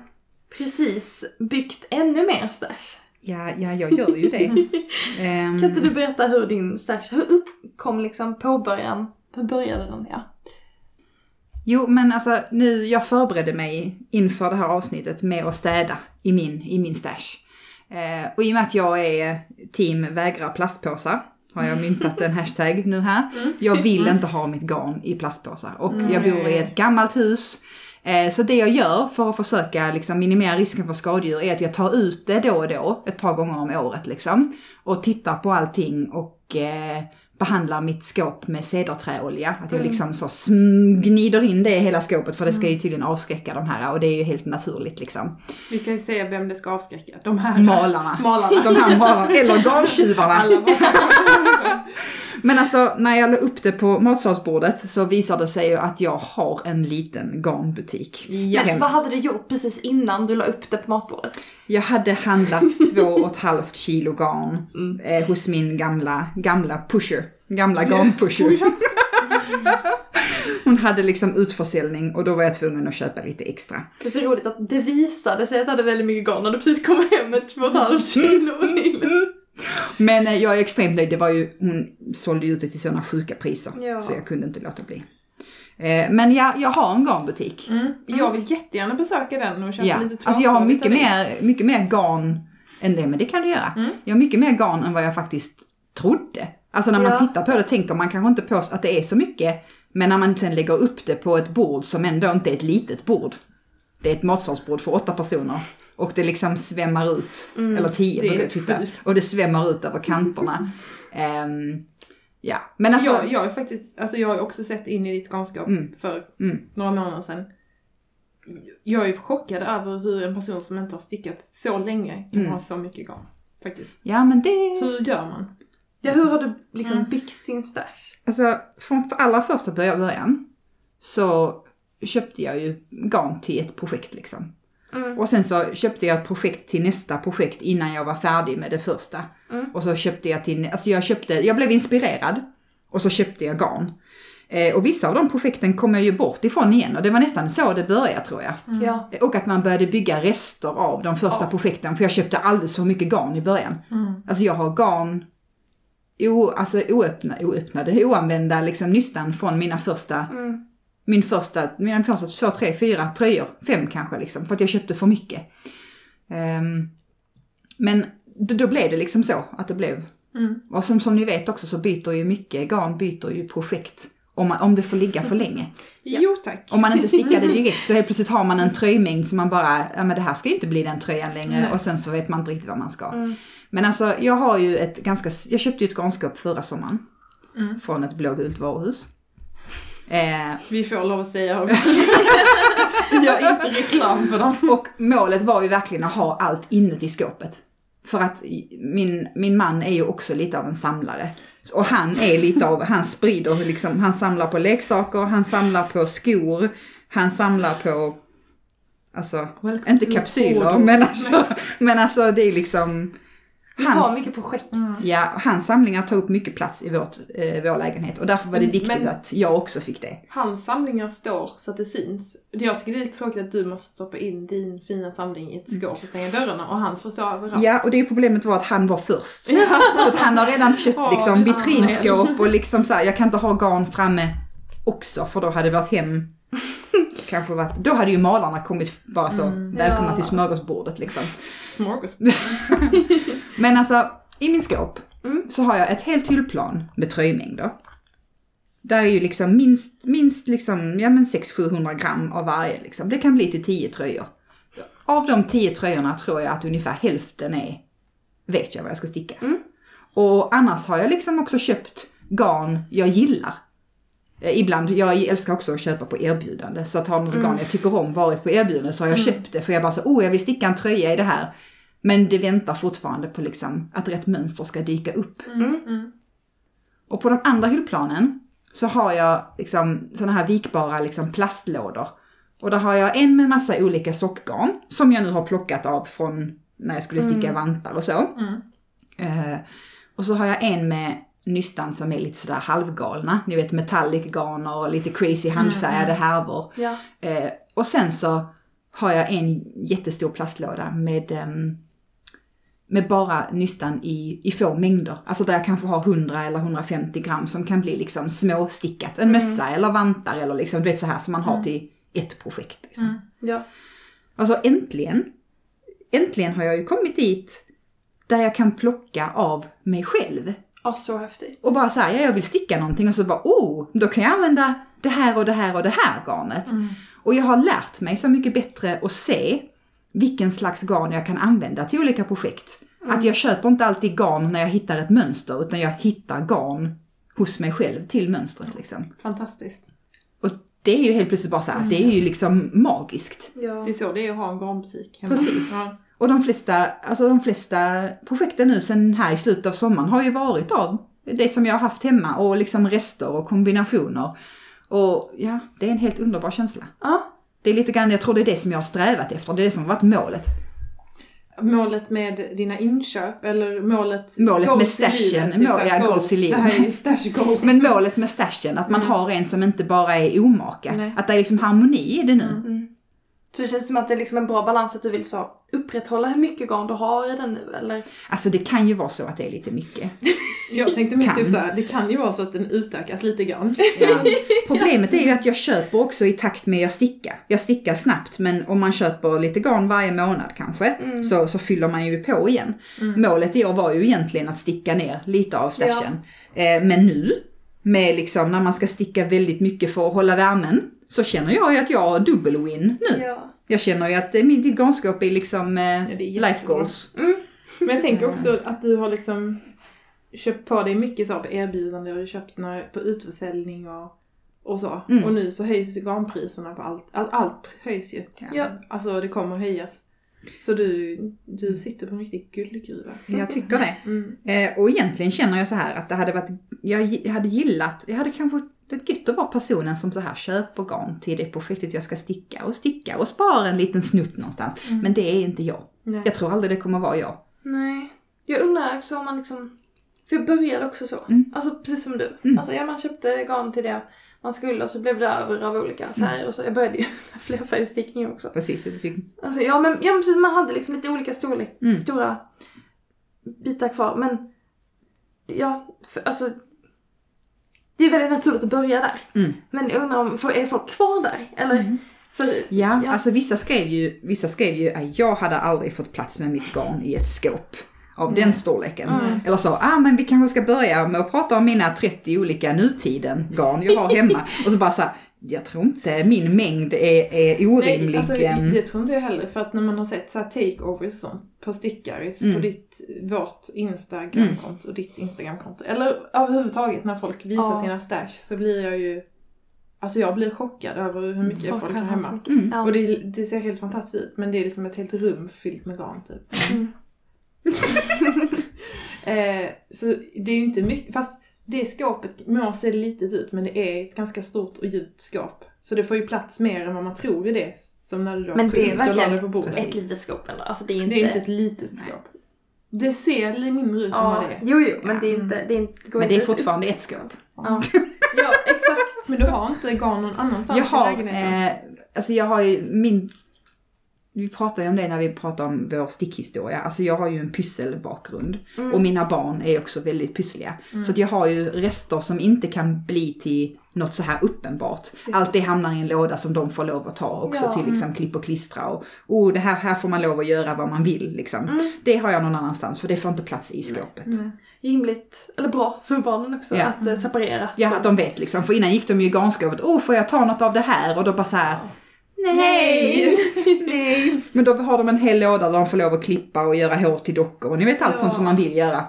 precis byggt ännu mer stash. Ja, ja, jag gör ju det. Ehm, Kan inte du berätta hur din stash, hur uppkom liksom påbörjan? Hur började den? Ja. Jo, men alltså nu, jag förberedde mig inför det här avsnittet med att städa i min, i min stash. Eh, och i och med att jag är team vägrar plastpåsar, har jag myntat en hashtag nu här. Jag vill inte ha mitt garn i plastpåsar och jag bor i ett gammalt hus. Eh, så det jag gör för att försöka liksom, minimera risken för skadedjur är att jag tar ut det då och då, ett par gånger om året liksom. Och tittar på allting och eh, behandlar mitt skåp med cederträolja. Att jag liksom så gnider in det i hela skåpet för det ska ju tydligen avskräcka de här och det är ju helt naturligt liksom. Vi kan säga vem det ska avskräcka. De här Malarna. malarna. De här malarna, eller garntjuvarna. Men alltså när jag la upp det på matsalsbordet så visade det sig ju att jag har en liten garnbutik. ja. Men vad hade du gjort precis innan du la upp det på matbordet? Jag hade handlat två och ett halvt kilo garn eh, hos min gamla, gamla pusher. Gamla garnpusher. Hon hade liksom utförsäljning och då var jag tvungen att köpa lite extra. Det är så roligt att det visade sig att du hade väldigt mycket garn när du precis kom hem med två och ett halvt kilo till. Men eh, jag är extremt nöjd. Det var ju, hon sålde ut det till sådana sjuka priser. Ja. Så jag kunde inte låta bli. Eh, men jag, jag har en garnbutik. Mm. Jag vill jättegärna besöka den och köpa Ja, lite alltså jag har mycket mer, mycket mer garn än det, men det kan du göra. Mm. Jag har mycket mer garn än vad jag faktiskt trodde. Alltså när man Ja. tittar på det tänker man kanske inte på att det är så mycket, men när man sen lägger upp det på ett bord som ändå inte är ett litet bord. Det är ett matsalsbord för åtta personer. Och det liksom svämmar ut, eller tio brukar jag titta. Och det svämmar ut över kanterna. Ehm, ja, men alltså... jag, jag, är faktiskt, alltså jag har också sett in i ditt garnskap Mm. för Mm. några månader sedan. jag är chockad över hur en person som inte har stickat så länge kan Mm. ha så mycket garn. Faktiskt. Ja men det... Hur gör man? Ja, hur har du liksom Mm. byggt din stash? Alltså från allra första början- början så köpte jag ju garn till ett projekt liksom. Mm. Och sen så köpte jag ett projekt till nästa projekt innan jag var färdig med det första. Mm. Och så köpte jag till, alltså jag köpte, jag blev inspirerad och så köpte jag garn. Eh, och vissa av de projekten kom jag ju bort ifrån igen och det var nästan så det började tror jag. Ja. Och att man började bygga rester av de första Ja. projekten för jag köpte alldeles för mycket garn i början. Mm. Alltså jag har garn, o, alltså oöppna, oöppnade, oanvända liksom nystan från mina första, Mm. Min första, mina första två, tre, fyra tröjor, fem kanske liksom, för att jag köpte för mycket. Ehm, men då, då blev det liksom så att det blev. Mm. Och som, som ni vet också så byter ju mycket garn byter ju projekt om, man, om det får ligga för länge. Jo tack. Om man inte stickar det direkt så helt plötsligt har man en tröjmängd som man bara, ja men det här ska ju inte bli den tröjan längre Nej. och sen så vet man inte riktigt vad man ska. Mm. Men alltså jag har ju ett ganska, jag köpte ju ett garnskåp förra sommaren. Mm. Från ett blågult varuhus. Eh, Vi får lov att säga Gör inte reklam för dem. och målet var ju verkligen att ha allt inuti skåpet. För att min, min man är ju också lite av en samlare. Och han är lite av, han sprider liksom, han samlar på leksaker, han samlar på skor, han samlar på, alltså, Welcome inte kapsyler, men alltså, men alltså det är liksom, Du har hans, mycket projekt. Mm. ja, hans samlingar tar upp mycket plats i vårt, eh, vår lägenhet. Och därför var det Mm, viktigt men- att jag också fick det. Hans samlingar står så att det syns. Jag tycker det är lite tråkigt att du måste stoppa in din fina samling i ett skåp och stänga dörrarna och hans får stå överallt. Ja, och det problemet var att han var först. Så att han har redan köpt Ja, liksom vitrinskåp och liksom så här, jag kan inte ha garn framme också för då hade vårt hem kanske varit, då hade ju malarna kommit bara så, Mm. välkomna Ja. till smörgåsbordet liksom. Smorgasbord. Men alltså, i min skåp Mm. så har jag ett helt hyllplan med tröjmängder. Där är ju liksom minst, minst liksom, ja men 600-700 gram av varje liksom. Det kan bli till 10 tröjor. Av de 10 tröjorna tror jag att ungefär hälften är, vet jag vad jag ska sticka. Mm. Och annars har jag liksom också köpt garn jag gillar. Eh, Ibland, jag älskar också att köpa på erbjudande. Så att har något garn jag tycker om varit på erbjudande så har jag köpt det. För jag bara så, oh jag vill sticka en tröja i det här. Men det väntar fortfarande på liksom att rätt mönster ska dyka upp. Mm. Mm. Och på de andra hyllplanen så har jag liksom såna här vikbara liksom plastlådor. Och där har jag en med massa olika sockgarn som jag nu har plockat av från när jag skulle sticka vantar och så. Mm. Eh, och så har jag en med nystan som är lite sådär halvgalna. Ni vet metallic garn och lite crazy handfärgade härvor. Ja. Eh, och sen så har jag en jättestor plastlåda med, ehm, med bara nystan i, i få mängder. Alltså där jag kanske har 100 eller 150 gram som kan bli liksom småstickat. En mössa eller vantar eller liksom du vet så här som man har till ett projekt. Liksom. Mm. Ja. Alltså äntligen, äntligen har jag ju kommit dit där jag kan plocka av mig själv. Ja, så häftigt. Och bara säga, ja, jag vill sticka någonting och så bara, oh, då kan jag använda det här och det här och det här garnet. Mm. Och jag har lärt mig så mycket bättre att se vilken slags garn jag kan använda till olika projekt. Att jag köper inte alltid garn när jag hittar ett mönster, utan jag hittar garn hos mig själv till mönstret liksom. Fantastiskt. Och det är ju helt plötsligt bara så här, det är ju liksom magiskt. Ja. Det är så det är att ha en garnbutik. Precis. Ja. Och de flesta, alltså de flesta projekten nu sen här i slutet av sommaren har ju varit av det som jag har haft hemma och liksom rester och kombinationer. Och ja, det är en helt underbar känsla. Ja. Det är lite grann, jag tror det är det som jag har strävat efter, det är det som har varit målet. Målet med dina inköp eller målet... Målet med stashen, livet, typ mål- ja, goals i livet. Men målet med stashen, att man Mm. har en som inte bara är omaka. Nej. Att det är liksom harmoni i det nu. Mm. Så det känns som att det är liksom en bra balans att du vill så upprätthålla hur mycket garn du har i den nu eller? Alltså det kan ju vara så att det är lite mycket. Jag tänkte Kan. typ såhär, det kan ju vara så att den utökas lite grann. Ja. Problemet är ju att jag köper också i takt med jag stickar. Jag stickar snabbt men om man köper lite garn varje månad kanske Mm. så, så fyller man ju på igen. Mm. Målet i år var ju egentligen att sticka ner lite av stashen. Eh, men nu, med liksom när man ska sticka väldigt mycket för att hålla värmen, så känner jag ju att jag har dubbel-win nu. Ja. Jag känner ju att eh, mitt garnskåp är liksom eh, det är life goals. Men jag tänker också att du har liksom köpt på dig mycket så på erbjudande och du köpt på utförsäljning och, och så. Mm. Och nu så höjs ju garnpriserna på allt. Allt, allt höjs ju. Ja. Alltså det kommer höjas. Så du, du sitter på en riktig guldgruva. Jag tycker det. Mm. Eh, och egentligen känner jag så här att det hade varit, jag hade gillat, jag hade kanske varit gött att vara personen som så här köper garn till det projektet jag ska sticka och sticka och spara en liten snutt någonstans. Men det är inte jag. Nej. Jag tror aldrig det kommer vara jag. Nej. Jag undrar också om man liksom... För jag började också så. Mm. Alltså precis som du. Mm. Alltså ja, man köpte garn till det man skulle och så blev det över av olika Mm. färger och så. Jag började ju med flerfärgstickning också. Precis, så du fick, Alltså ja men, ja, precis, man hade liksom lite olika storlek, Mm. stora bitar kvar. Men ja, för, alltså det är väldigt naturligt att börja där. Mm. Men jag undrar om, för, är folk kvar där? Eller? För, Ja, Ja. alltså vissa skrev ju, vissa skrev ju att jag hade aldrig fått plats med mitt garn i ett skåp av den storleken. Mm. Eller så, ah men vi kanske ska börja med att prata om mina 30 olika nutiden garn jag har hemma. och så bara så här, jag tror inte min mängd är, är orimlig. Nej, alltså, ehm, det tror inte jag heller. För att när man har sett så här takeovers och sånt på stickaris Mm. på ditt, vårt Instagramkonto och ditt Instagramkonto. Eller överhuvudtaget när folk visar Ja. sina stash så blir jag ju Alltså jag blir chockad över hur mycket folk, har har hemma. Mm. Och det, det ser helt fantastiskt ut men det är liksom ett helt rum fyllt med garn typ. Mm. Eh, så det är ju inte mycket, fast det skåpet må se litet ut men det är ett ganska stort och djupt skåp. Så det får ju plats mer än vad man tror i det. Som när du då Men det är ut verkligen det på bordet. ett litet skåp ändå. Alltså det är inte... Det är inte ett litet Nej. skåp. Det ser lite mindre ut än ja, vad det är. Jo, jo, men det är inte... Det är inte går Men det är fortfarande ett skåp. Ja, ja exakt. Men du har inte garn någon annanstans Jag har, i lägenheten? eh, alltså jag har ju min, vi pratade ju om det när vi pratade om vår stickhistoria. Alltså jag har ju en pysselbakgrund. Mm. Och mina barn är också väldigt pyssliga. Så att jag har ju rester som inte kan bli till något så här uppenbart. Allt det hamnar i en låda som de får lov att ta också Ja. till liksom klipp och klistra. Och oh, det här, här får man lov att göra vad man vill liksom. Mm. Det har jag någon annanstans för det får inte plats i skåpet. Rimligt, eller bra för barnen också Ja. att eh, separera. Ja, de vet liksom. För innan gick de ju i garnskåpet. Oh, får jag ta något av det här? Och då bara så här. Nej, nej. Men då har de en hel låda där de får lov att klippa och göra hår till dockor. Och ni vet allt Ja. sånt som man vill göra.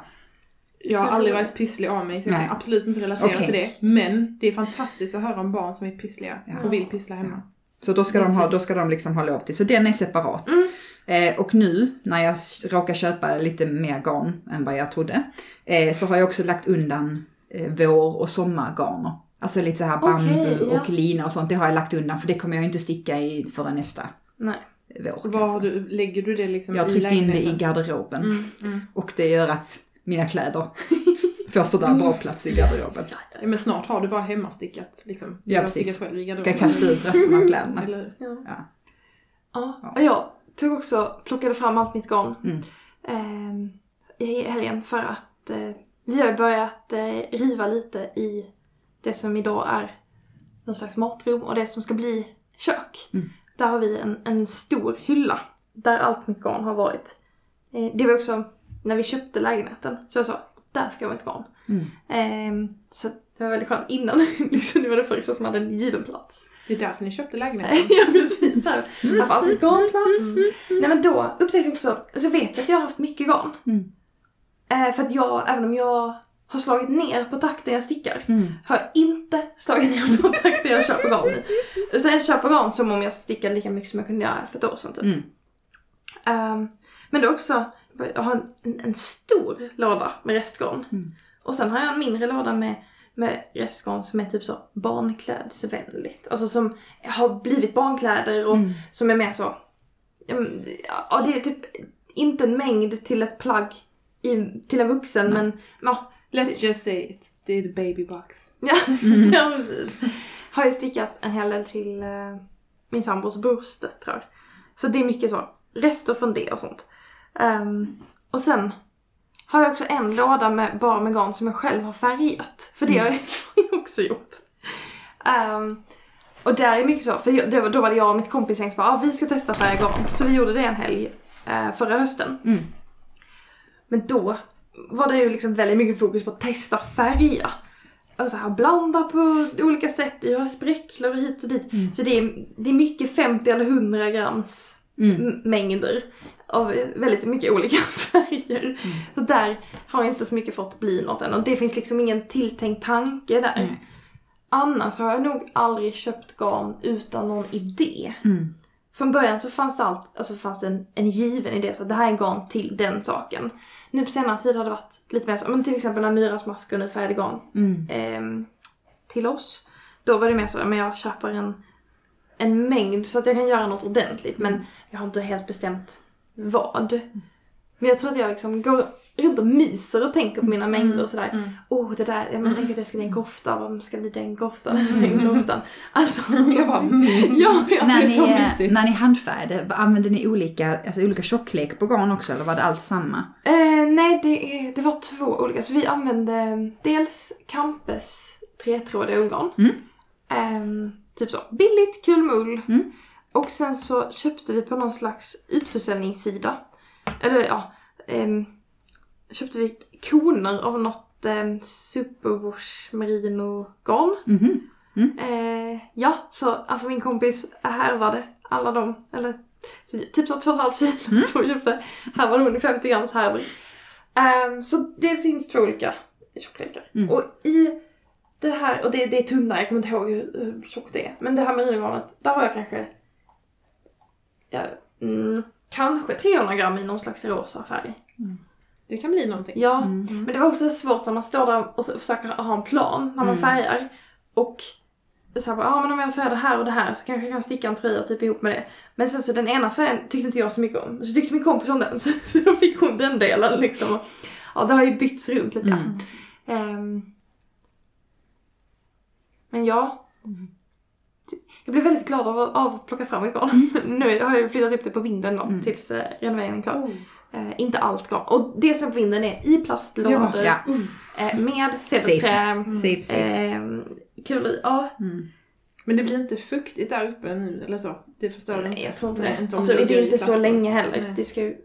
Jag har aldrig varit pysslig av mig så jag Nej. kan absolut inte relatera Okej. till det. Men det är fantastiskt att höra om barn som är pyssliga Ja. och vill pyssla hemma. Så då ska, de ha, då ska de liksom ha lov till. Så den är separat. Mm. Eh, och nu när jag råkar köpa lite mer garn än vad jag trodde. Eh, så har jag också lagt undan eh, vår och sommargarner. Alltså lite så här bambu Okej, ja. och lina och sånt. Det har jag lagt undan för det kommer jag inte sticka i förrän nästa Nej. vår. Var kanske. du, lägger du det liksom Jag har tryckt in det i garderoben. Mm, mm. Och det gör att mina kläder får sådär bra plats i garderoben. Ja, Men snart har du bara hemmastickat liksom. Du Ja, precis. stickat själv i Jag garderoben. kan kasta ut resten av kläderna. Eller? Ja. Ja. Ja. Och jag tog också, plockade fram allt mitt garn Mm. ehm, i helgen för att eh, vi har börjat eh, riva lite i det som idag är någon slags matrum och det som ska bli kök. Mm. Där har vi en, en stor hylla där allt mitt garn har varit. Eh, det var också när vi köpte lägenheten så jag sa där ska mitt garn. Mm. Ehm, så det var väldigt skönt innan liksom, det var det första som hade en given plats. Det är därför ni köpte lägenheten. ja precis, här. jag får alltid garnplats. Nej men då upptäckte jag också, alltså vet jag att jag har haft mycket garn. Mm. Eh, för att jag, även om jag har slagit ner på takten jag stickar, Mm. har jag inte slagit ner på takten jag köper garn i. Utan jag köper garn som om jag stickade lika mycket som jag kunde göra för ett år sedan typ. Mm. Ehm, men då också, jag har en, en, stor låda med restgarn. Mm. Och sen har jag en mindre låda med, med restgarn som är typ så barnklädsvänligt. Alltså som har blivit barnkläder och Mm. som är mer så, ja, men, ja det är typ inte en mängd till ett plagg i, till en vuxen men ja, Let's just say it. Det är the baby box. ja, Mm. ja precis. Har ju stickat en hel del till eh, min sambos brorsdöttrar. Så det är mycket så, rester från det och sånt. Ehm, och sen har jag också en låda med, bara med garn som jag själv har färgat. För det har jag också gjort. Ehm, och där är mycket så, för jag, då var det jag och mitt kompisgäng som bara, ah, vi ska testa färga garn. Så vi gjorde det en helg eh, förra hösten. Mm. Men då var det ju liksom väldigt mycket fokus på att testa färga. Och så här, blanda på olika sätt, göra spräcklor hit och dit. Så det är, det är mycket 50 eller 100 grams Mm. mängder av väldigt mycket olika färger. Så där har jag inte så mycket fått bli något än. Och det finns liksom ingen tilltänkt tanke där. Nej. annars har jag nog aldrig köpt garn utan någon idé. Mm. Från början så fanns det allt, alltså fanns det en, en given idé, så det här är garn till den saken. Nu på senare tid har det varit lite mer så, men till exempel när Myras masker nu färgade garn Mm. ehm, till oss. Då var det mer så, men jag köper en, en mängd så att jag kan göra något ordentligt men jag har inte helt bestämt vad. Men jag tror att jag liksom går runt och myser och tänker på mina mängder och sådär. Mm. Oh det där, jag tänker att det ska bli en kofta, vad ska bli den koftan, den koftan. Alltså, Jag bara, mm. ja, ja. När, det är så ni, eh, mysigt. när ni handfärgade, använde ni olika, alltså olika tjocklek på garn också eller var det allt samma? Eh, nej, det, det var två olika. Så vi använde dels Campes tretrådiga ullgarn. Mm. Ehm, typ så. Billigt, kul med ull. Mm. Och sen så köpte vi på någon slags utförsäljningssida. Eller ja, ehm, köpte vi koner av något um, superwash merino garn. Mhm. Eh, ja, så alltså min kompis härvade alla dem, eller så, typ så 2,5 kilo så djupte. Här var det 150 grams härvor. Ehm, så det finns två olika tjocklekar. Mm. Och i det här, och det, det är tunna, jag kommer inte ihåg hur, hur tjockt det är. Men det här merinogarnet, där har jag kanske, ja, mm, kanske 300 gram i någon slags rosa färg. Det kan bli någonting. Ja, Mm. men det var också svårt när man står där och försöker ha en plan när man Mm. färgar. Och så ja men om jag färgar det här och det här så kanske jag kan sticka en tröja typ ihop med det. Men sen så den ena färgen tyckte inte jag så mycket om. Så tyckte min kompis om den så, så då fick hon den delen liksom. Och, ja det har ju bytts runt lite grann. Mm. Ehm, men ja. Jag blev väldigt glad av, av att plocka fram ett garn. nu har jag flyttat upp det på vinden då Mm. tills eh, renoveringen är klar. Oh. Eh, inte allt garn. Och det som är på vinden är i plastlådor. Ja, Ja. Eh, med cederträ. Safe, safe. Eh, kul. Ja. Mm. Men det blir inte fuktigt där uppe nu eller så? Det förstår du Nej jag tror inte Nej, det. inte om alltså, det det är inte så länge heller. Nej. Det ska ju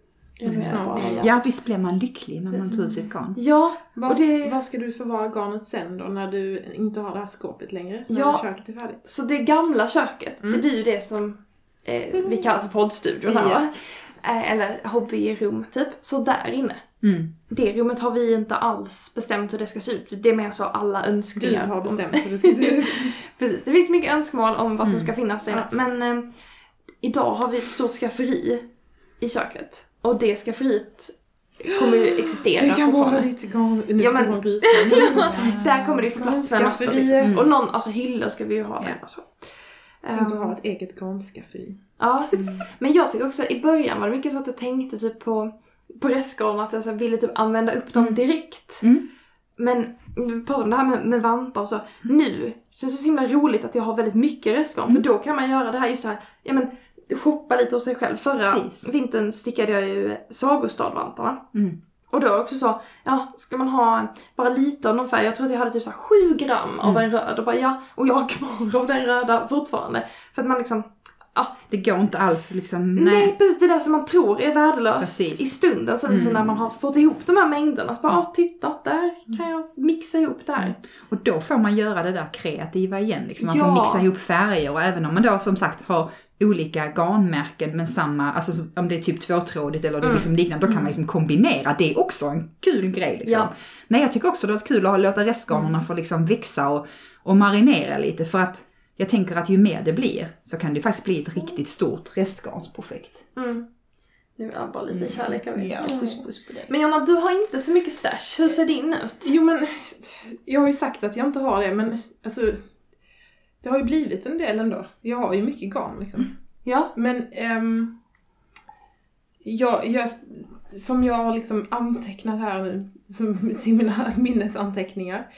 Ja, visst blir man lycklig när man tar ut sitt garn. Ja, och det, ska du förvara garnet sen då när du inte har det här skåpet längre? När Ja. köket är färdigt? så det gamla köket, Mm. det blir ju det som eh, vi kallar för poddstudion här? Yes. Eh, eller hobbyrum typ. Så där inne. Mm. Det rummet har vi inte alls bestämt hur det ska se ut. Det är mer så alla Du önskningar. har om- bestämt hur det ska se ut. Precis, det finns mycket önskemål om vad som Mm. ska finnas där inne. Men eh, idag har vi ett stort skafferi i köket. Och det skafferiet kommer ju existera Det kan vara ditt garn. Nu Ja, men- grisen. Där kommer det få plats med massor Garnskafferiet. liksom. Och någon, alltså hyllor ska vi ju ha. Ja. och så. Tänk att Ehm, ha ett eget garnskafferi. Ja, men jag tycker också i början var det mycket så att jag tänkte typ på, på restgarn att jag så ville typ använda upp dem direkt. Mm. Men vi pratade om det här med, med vantar och så. Nu känns det så himla roligt att jag har väldigt mycket restgarn för då kan man göra det här just det här, ja men shoppa lite hos sig själv. Förra Precis. vintern stickade jag ju Sagostadvantarna. Mm. Och då också så, ja, ska man ha bara lite av någon färg, jag tror att jag hade typ så här 7 gram av Mm. en röd och bara ja, och jag har kvar av den röda fortfarande. För att man liksom, Det går inte alls liksom, nej, nej. precis det där som man tror är värdelöst Precis. i stunden. Så liksom Mm. när man har fått ihop de här mängderna, så bara, ja titta, där kan jag mixa ihop det här. Och då får man göra det där kreativa igen. Liksom. Man Ja. får mixa ihop färger och även om man då som sagt har olika garnmärken men samma, alltså om det är typ tvåtrådigt eller det är Mm. liksom liknande, då kan man liksom kombinera. Det är också en kul grej liksom. Ja. Nej, jag tycker också det är kul att låta restgarnerna få liksom växa och, och marinera lite för att jag tänker att ju mer det blir så kan det faktiskt bli ett riktigt stort restgarnsprojekt. Mm. Nu är jag bara lite kärlek av Ja, puss puss på dig. Men Jonna, du har inte så mycket stash. Hur ser din ut? Jo men, jag har ju sagt att jag inte har det men alltså det har ju blivit en del ändå. Jag har ju mycket garn liksom. Ja. Men ehm, jag, jag, som jag har liksom antecknat här nu, som, till mina minnesanteckningar.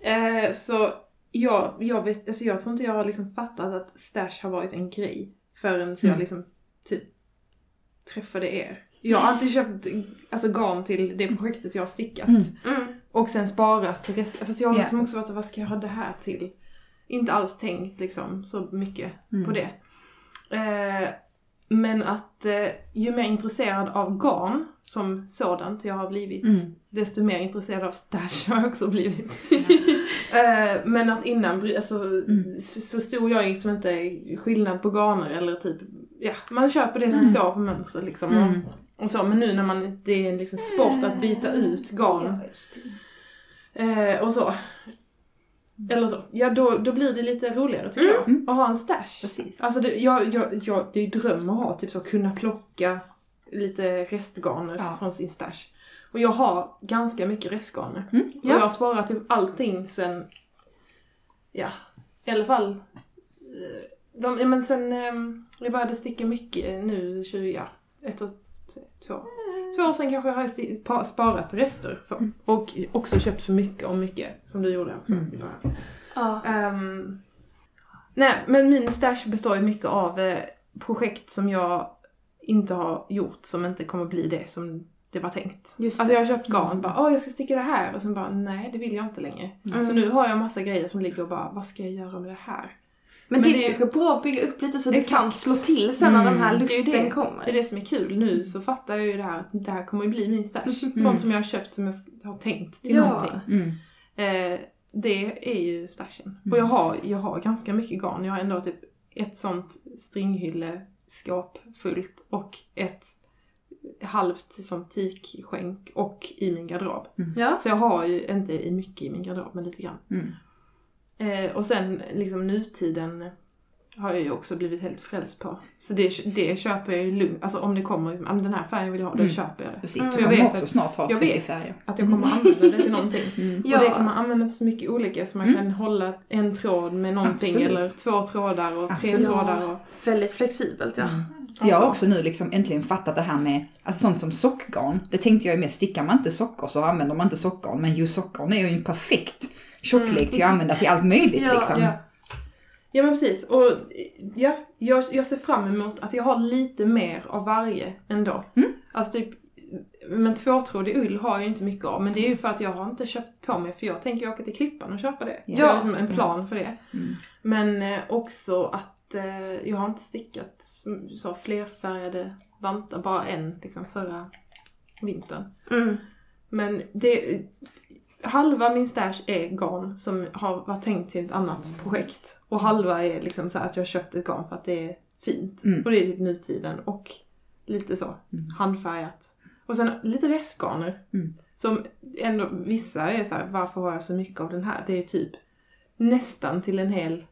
Eh, så jag, jag, vet, alltså jag tror inte jag har liksom fattat att stash har varit en grej förrän jag Mm. liksom typ träffade er. Jag har alltid köpt alltså, garn till det projektet jag har stickat. Mm. Mm. Och sen sparat till resten. Fast jag har liksom också varit så, vad ska jag ha det här till? Inte alls tänkt liksom så mycket Mm. på det. Eh, men att eh, ju mer intresserad av garn som sådant jag har blivit, Mm. desto mer intresserad av stash har jag också blivit. eh, men att innan, alltså, Mm. förstod jag liksom inte skillnad på garner eller typ, ja, man köper det som Mm. står på mönster liksom. Mm. Och, och så, men nu när man, det är en liksom sport att byta ut garn Eh, och så. Eller så, ja då, då blir det lite roligare tycker jag. Att ha en stash. Precis. Alltså det, jag, jag, jag, det är ju dröm att ha, typ så kunna plocka lite restgarner Ja. från sin stash. Och jag har ganska mycket restgarner. Mm. Och Ja. jag har sparat typ allting sen, ja, i alla fall, eh, de, ja, men sen eh, jag började sticka mycket nu, 20, ja, ett och två, två år sedan kanske har jag sparat rester. Så. Och också köpt för mycket och mycket, som du gjorde också Mm. i början. Ja. Ehm, nej, men min stash består ju mycket av eh, projekt som jag inte har gjort, som inte kommer bli det som det var tänkt. Just Alltså jag har köpt garn, bara åh jag ska sticka det här och sen bara nej det vill jag inte längre. Mm. Så nu har jag massa grejer som ligger och bara vad ska jag göra med det här? Men, Men det är det- kanske bra att bygga upp lite så du Exakt. kan slå till sen när Mm. den här Det är ju lusten det. kommer. Det är det som är kul. Nu så fattar jag ju det här att det här kommer ju bli min stash. Mm. Sånt som jag har köpt som jag har tänkt till Ja. någonting. Mm. Eh, det är ju stashen. Mm. Och jag har, jag har ganska mycket garn. Jag har ändå typ ett sånt stringhylleskåp fullt och ett halvt som tikskänk och i min garderob. Ja. Så jag har ju inte i mycket i min garderob, men lite grann. Mm. Eh, och sen liksom nutiden har jag ju också blivit helt frälst på. Så det, det köper jag ju lugnt. Alltså om det kommer, liksom, "Ah, men den här färgen vill jag ha, då Mm. köper jag det. Precis, Mm. du Jag kommer vet också att- snart ha Jag 30 vet färger. att jag kommer använda det till någonting. Mm. Ja. Och det kan man använda till så mycket olika så man Mm. kan hålla en tråd med någonting Absolut. eller två trådar och tre Absolut. trådar. Och, Väldigt flexibelt ja. Mm. Jag har Alltså. också nu liksom äntligen fattat det här med alltså sånt som sockgarn. Det tänkte jag ju med, stickar man inte sockor så använder man inte sockgarn. Men just sockgarn är ju en perfekt tjocklek till att använda till allt möjligt Ja, liksom. ja. ja men precis. Och ja, jag, jag ser fram emot att jag har lite mer av varje ändå. Mm. Alltså typ, men tvåtrådig ull har jag inte mycket av. Men det är ju för att jag har inte köpt på mig för jag tänker åka till Klippan och köpa det. Så Ja. jag har liksom en plan för det. Mm. Men eh, också att eh, jag har inte stickat så flerfärgade vantar, bara en liksom förra vintern. Mm. Men det, halva min stash är garn som har varit tänkt till ett annat projekt. Och halva är liksom så här att jag har köpt ett garn för att det är fint. Mm. Och det är typ nutiden och lite så Mm. handfärgat. Och sen lite restgarner. Mm. Som ändå, vissa är så här, varför har jag så mycket av den här? Det är typ nästan till en hel,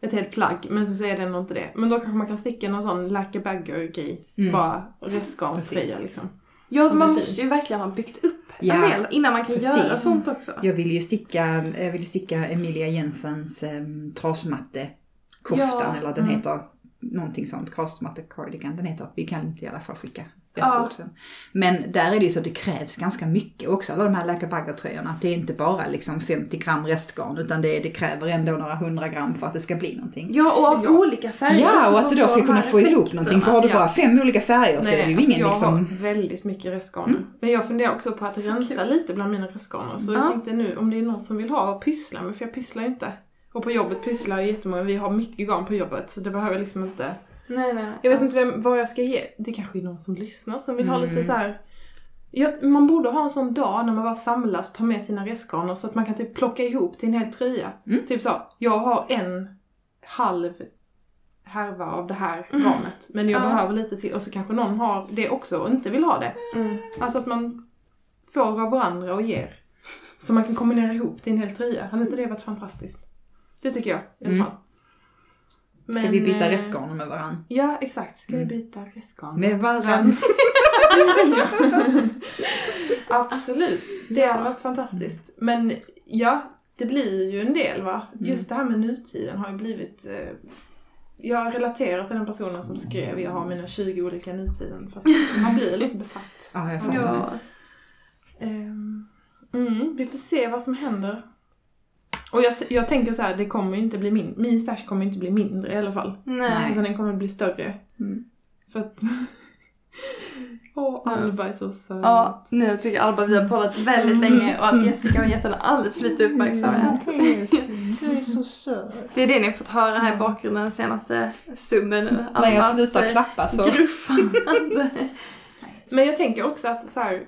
ett helt plagg. Men så är det ändå inte det. Men då kanske man kan sticka någon sån like a bagger grej. Mm. Bara restgarnsgrejer liksom. Ja, man måste ju verkligen ha byggt upp Ja, en del innan man kan precis. göra sånt också. Jag ville ju sticka, jag ville sticka Emilia Jensens um, trasmatte koftan Ja, eller den mm. heter någonting sånt, trasmatte cardigan den heter. Vi kan i alla fall skicka Ja. sen. Men där är det ju så att det krävs ganska mycket också, alla de här läkarbaggartröjorna. Det är inte bara liksom 50 gram restgarn utan det, det kräver ändå några hundra gram för att det ska bli någonting. Ja, och av Ja. olika färger Ja, och att du då ska kunna få ihop någonting. För har du Ja. bara fem olika färger så är det ju alltså ingen jag liksom... har väldigt mycket restgarner. Men jag funderar också på att Så rensa kul. lite bland mina restgarner. Så Ja. jag tänkte nu om det är någon som vill ha och pyssla med, för jag pysslar ju inte. Och på jobbet pysslar jag jättemånga, vi har mycket garn på jobbet så det behöver liksom inte... Nej, nej. Jag vet inte vem, vad jag ska ge. Det kanske är någon som lyssnar som vill ha Mm. lite så här. Ja, man borde ha en sån dag när man bara samlas, tar med sina restgarner så att man kan typ plocka ihop till en hel tröja. Mm. Typ så, jag har en halv härva av det här Mm. garnet. Men jag Ja. behöver lite till och så kanske någon har det också och inte vill ha det. Mm. Alltså att man får av varandra och ger. Så man kan kombinera ihop till en hel tröja. Hade inte det varit fantastiskt? Det tycker jag i alla Mm. fall. Ska Men, vi byta eh, restgarn med varandra? Ja, exakt. Ska Mm. vi byta restgarn? Med varandra. Absolut. Det hade varit fantastiskt. Men ja, det blir ju en del va. Mm. Just det här med nutiden har ju blivit... Eh, jag relaterar till den personen som skrev jag har mina 20 olika nutiden. För att man blir lite besatt. Ja, jag fattar. Ja. Ehm, mm, vi får se vad som händer. Och jag, jag tänker så här, det kommer ju inte bli min, min stash kommer inte bli mindre i alla fall. Nej. Utan den kommer bli större. Mm. För att... Åh, Alba är så söt. Ja, nu tycker Alba vi har poddat väldigt länge och att Jessica har gett henne alldeles för lite uppmärksamhet. Du är så söt. Det är det ni har fått höra här i bakgrunden den senaste stunden nu. När jag slutar eh, klappa så... Gruffande. Men jag tänker också att så här,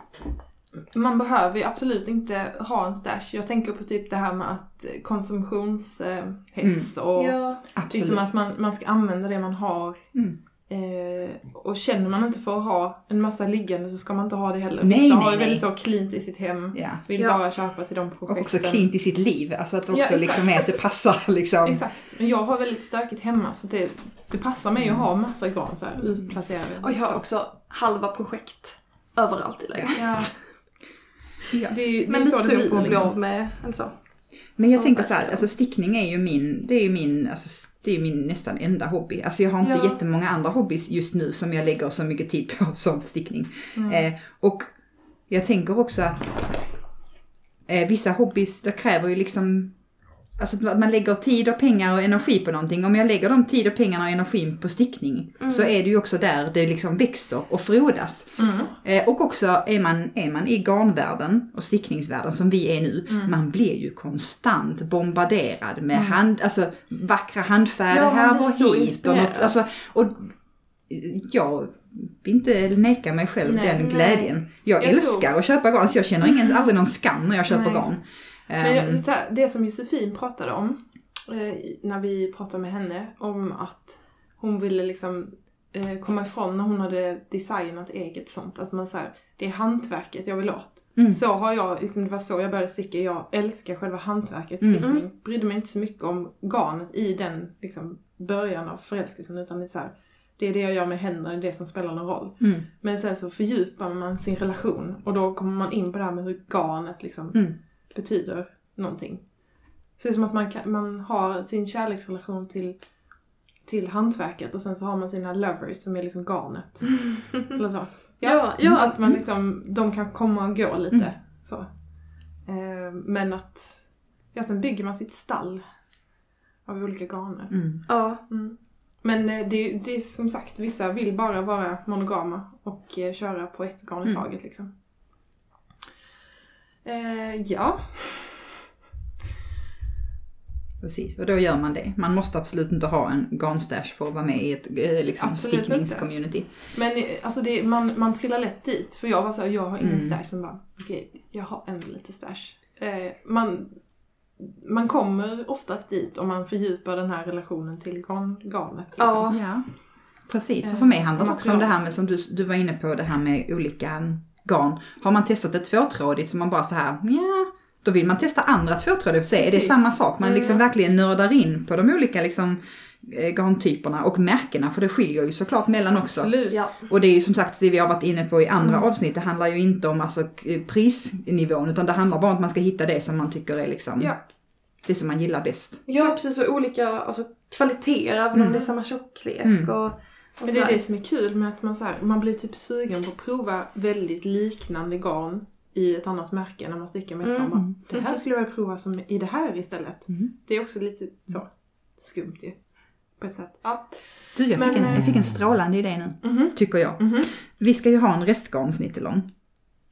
man behöver ju absolut inte ha en stash. Jag tänker på typ det här med att konsumtionshets och Ja. Liksom att man, man ska använda det man har Mm. Eh, och känner man inte för att ha en massa liggande så ska man inte ha det heller. Nej, Vissa nej, har ju väldigt så cleant i sitt hem. Ja. Vill Ja. bara köpa till de Och projekten. också cleant i sitt liv, alltså att Ja, också exakt. liksom är att det passar liksom. Exakt. Men jag har väldigt stökigt hemma så det, det passar mig att ha massa garn så Mm. här utplacerade. Och jag har Så. också halva projekt överallt i lägenheten. Ja. Det, är- det Men lite så det blir liksom. av med en så. Men jag Ja, tänker så här, alltså stickning är ju min, det är ju min, alltså det är ju min nästan enda hobby. Alltså jag har inte Ja. jättemånga andra hobbys just nu som jag lägger så mycket tid på som stickning. Mm. Eh, och jag tänker också att eh, vissa hobbys, det kräver ju liksom Alltså att man lägger tid och pengar och energi på någonting. Om jag lägger de tid och pengarna och energin på stickning så är det ju också där det liksom växer och frodas. Mm. Eh, och också är man, är man i garnvärlden och stickningsvärlden som vi är nu, Mm. man blir ju konstant bombarderad med hand, alltså, vackra handfärger Ja, här och hit. Och, något, alltså, och jag vill inte neka mig själv Nej, den glädjen. Jag, Jag älskar att köpa garn, så jag känner ingen, aldrig någon skam när jag köper Nej. garn. Men Ehm, jag, här, det som Josefin pratade om eh, när vi pratade med henne om att hon ville liksom eh, komma ifrån när hon hade designat eget sånt. Att man säger det är hantverket jag vill åt. Mm. Så har jag, liksom, det var så jag började sticka. Jag älskar själva hantverket, Mm. stickning. Brydde mig inte så mycket om garnet i den liksom, början av förälskelsen utan det är så här, det är det jag gör med händerna, det är det som spelar någon roll. mm, Men sen så fördjupar man sin relation och då kommer man in på det här med hur garnet liksom mm, betyder någonting. Så det är som att man, kan, man har sin kärleksrelation till, till hantverket och sen så har man sina lovers som är liksom garnet. Eller så. Ja, ja. Att man liksom, de kan komma och gå lite. Mm. Så. Eh, men att, ja sen bygger man sitt stall av olika garner. mm. Ja. Mm. Men eh, det, det är som sagt, vissa vill bara vara monogama och eh, köra på ett garn i Mm. taget liksom. Eh, ja. Precis, och då gör man det. Man måste absolut inte ha en garnstash för att vara med i ett eh, liksom, stickningscommunity. Men eh, alltså det, man, man trillar lätt dit. För jag var såhär, jag har ingen Mm. stash. Sen bara, okej, jag har ändå lite stash. Eh, man, man kommer oftast dit om man fördjupar den här relationen till garn, garnet. Liksom. Ja. Ja, precis. För Eh, för mig handlar det också om det här med som du, du var inne på, det här med olika garn. Har man testat ett tvåtrådigt så man bara så här, ja, då vill man testa andra tvåtrådiga för sig. Är det samma sak? Man liksom Mm. verkligen nördar in på de olika liksom eh, garntyperna och märkena, för det skiljer ju såklart mellan också. Absolut. Ja. Och det är ju som sagt det vi har varit inne på i andra Mm. avsnitt, det handlar ju inte om alltså, prisnivån utan det handlar bara om att man ska hitta det som man tycker är liksom, Ja. det som man gillar bäst. Ja, precis. Och olika alltså, kvaliteter, även Mm. om det är samma tjocklek. Mm. Och, och Men det är det som är kul med att man, så här, man blir typ sugen på att prova väldigt liknande garn i ett annat märke när man stickar med ett Mm. garn. Det här skulle jag vilja prova som i det här istället. Mm. Det är också lite så skumt ju. På ett sätt. Ja. Du, jag, Men, fick en, jag eh, fick en strålande idé nu, Mhm. tycker jag. Mhm. Vi ska ju ha en restgarnsnittelång.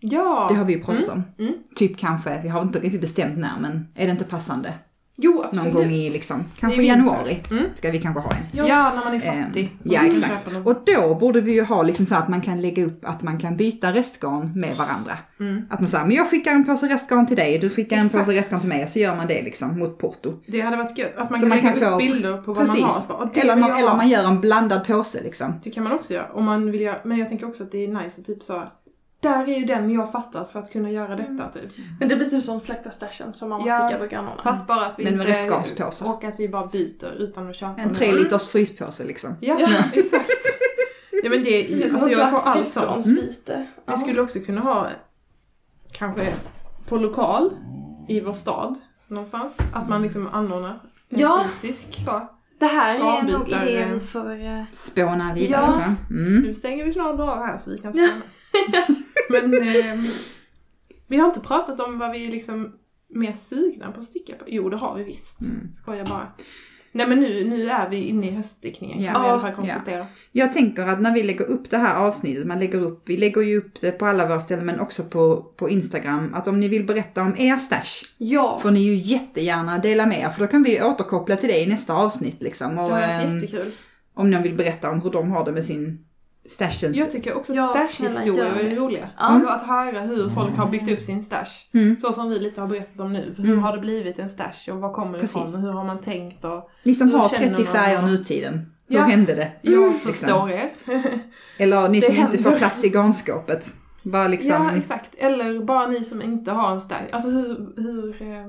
Ja! Det har vi ju pratat om. Mm. Typ kanske, vi har inte riktigt bestämt när, men är det inte passande? Jo, Någon absolut. gång i liksom, kanske I januari Mm. ska vi kanske ha en. Ja. när man är Ehm, fattig. ja, exakt. någon- Och då borde vi ju ha liksom så att man kan lägga upp att man kan byta restgarn med varandra. Mm. Att man säger, men jag skickar en påse restgarn till dig, du skickar en Exakt. påse restgarn till mig och så gör man det liksom mot porto. Det hade varit gött. Att man Så kan man lägga kan upp få- bilder på vad Precis. man har. Bara, "Åh, det Eller man, eller ha." man gör en blandad påse liksom. Det kan man också göra. Om man vill göra. Men jag tänker också att det är nice att typ så. Där är ju den jag fattas för att kunna göra detta Mm. typ. Men det blir typ som släkta stashen som man måste Ja. sticka över garnerna. Fast bara att vi Men med inte... restgarnspåse. Och att vi bara byter utan att köpa En tre liters fryspåse liksom. Ja, exakt. Ja men det, är alltså jag har allt sånt. restgarnsbyte. Vi skulle också kunna ha kanske på lokal i vår stad någonstans. Att man liksom anordnar en Ja. fysisk så. Det här är nog Garnbytare. idé vi får... Spåna vidare Ja. på. Mm. Nu stänger vi snart av här så vi kan spela. men ehm, vi har inte pratat om vad vi är liksom mer sugna på att sticka på. Jo det har vi visst. Mm. Skojar bara. Nej men nu, nu är vi inne i höststickningen Ja. kan vi i alla Ja. fall konstatera. Jag tänker att när vi lägger upp det här avsnittet, man lägger upp, vi lägger ju upp det på alla våra ställen men också på, på Instagram, att om ni vill berätta om er stash Ja. får ni ju jättegärna dela med er för då kan vi återkoppla till det i nästa avsnitt liksom. Det Och, har varit ehm, jättekul. om någon vill berätta om hur de har det med sin stashen. Jag tycker också Ja, stash-historier är roliga. Ja. Alltså att höra hur folk har byggt upp sin stash. Mm. Så som vi lite har berättat om nu. Hur Mm. har det blivit en stash och var kommer det ifrån och hur har man tänkt och... Ni som Hur har känner 30 man- färger nutiden. Hur Ja. hände det? Jag Liksom. förstår er. Eller ni Det som inte händer. får plats i garnskåpet. Bara liksom, Ja, exakt. Eller bara ni som inte har en stark... Alltså hur, hur, eh,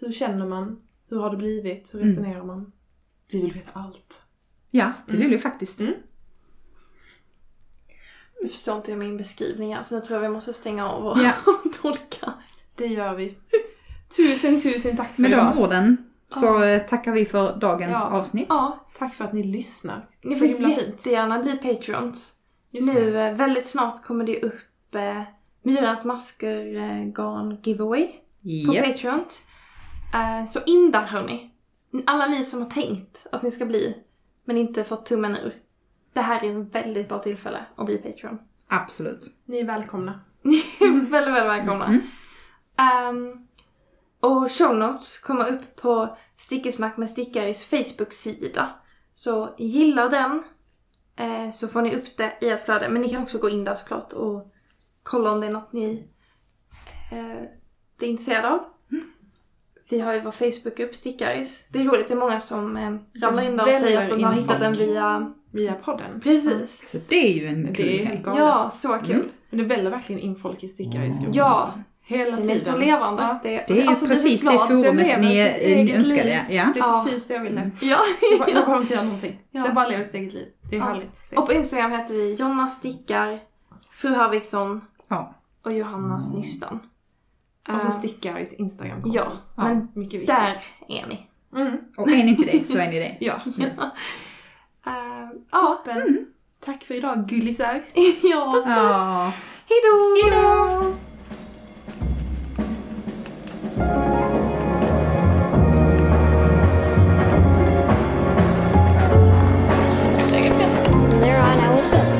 hur känner man? Hur har det blivit? Hur Mm. resonerar man? Vi vill veta allt. ja, det vill vi faktiskt. Nu förstår inte jag min beskrivning här så nu tror jag vi måste stänga av och Ja. tolka. Det gör vi. Tusen, tusen tack för Med idag. de orden så eh, tackar vi för dagens Ja. avsnitt. Ja, Tack för att ni lyssnar. ni Så får jättegärna bli patrons. Just nu det. eh, väldigt snart kommer det upp eh, Myrans masker eh, garn giveaway på. Patreon. Eh, så in där hörni. Alla ni som har tänkt att ni ska bli men inte fått tummen ur. Det här är en väldigt bra tillfälle att bli Patreon. Absolut. Ni är välkomna. väldigt, väldigt välkomna. Mm. Ehm, och show notes kommer upp på Stickesnack med Stickaris Facebook-sida. Så gilla den eh, så får ni upp det i ert flöde. Men ni kan också gå in där såklart och kolla om det är något ni eh, är intresserade av. Vi har ju vår Facebookgrupp Stickaris. Det är roligt, det är många som eh, ramlar in där och säger att de har hittat den via... Via podden. Precis. Så det är ju en kul Det är grej. helt galet. Ja, så kul. Mm. Men det väller verkligen in folk i stickare i skolan. Ja. Hela Den tiden. är så levande. Ja. Det, Det är ju alltså, precis det glad. forumet ni önskade. Ja. Det är Ja. precis det jag ville. Ja. Jag bara- behöver inte göra någonting. Ja. Det bara lever sitt eget liv. Det är Ja. härligt. Och på Instagram heter vi Jonna Stickar, Fru Harviksson Ja. och Johannas Nystan. Och så stickar Instagram. Ja, ja, men mycket viktigt. där är ni. Mm. Och är ni inte det, så är ni det. ja. Uh, Toppen. Mm. Tack för idag gullisar. ja. Puss puss. Ja. Hejdå. Hejdå. They're on,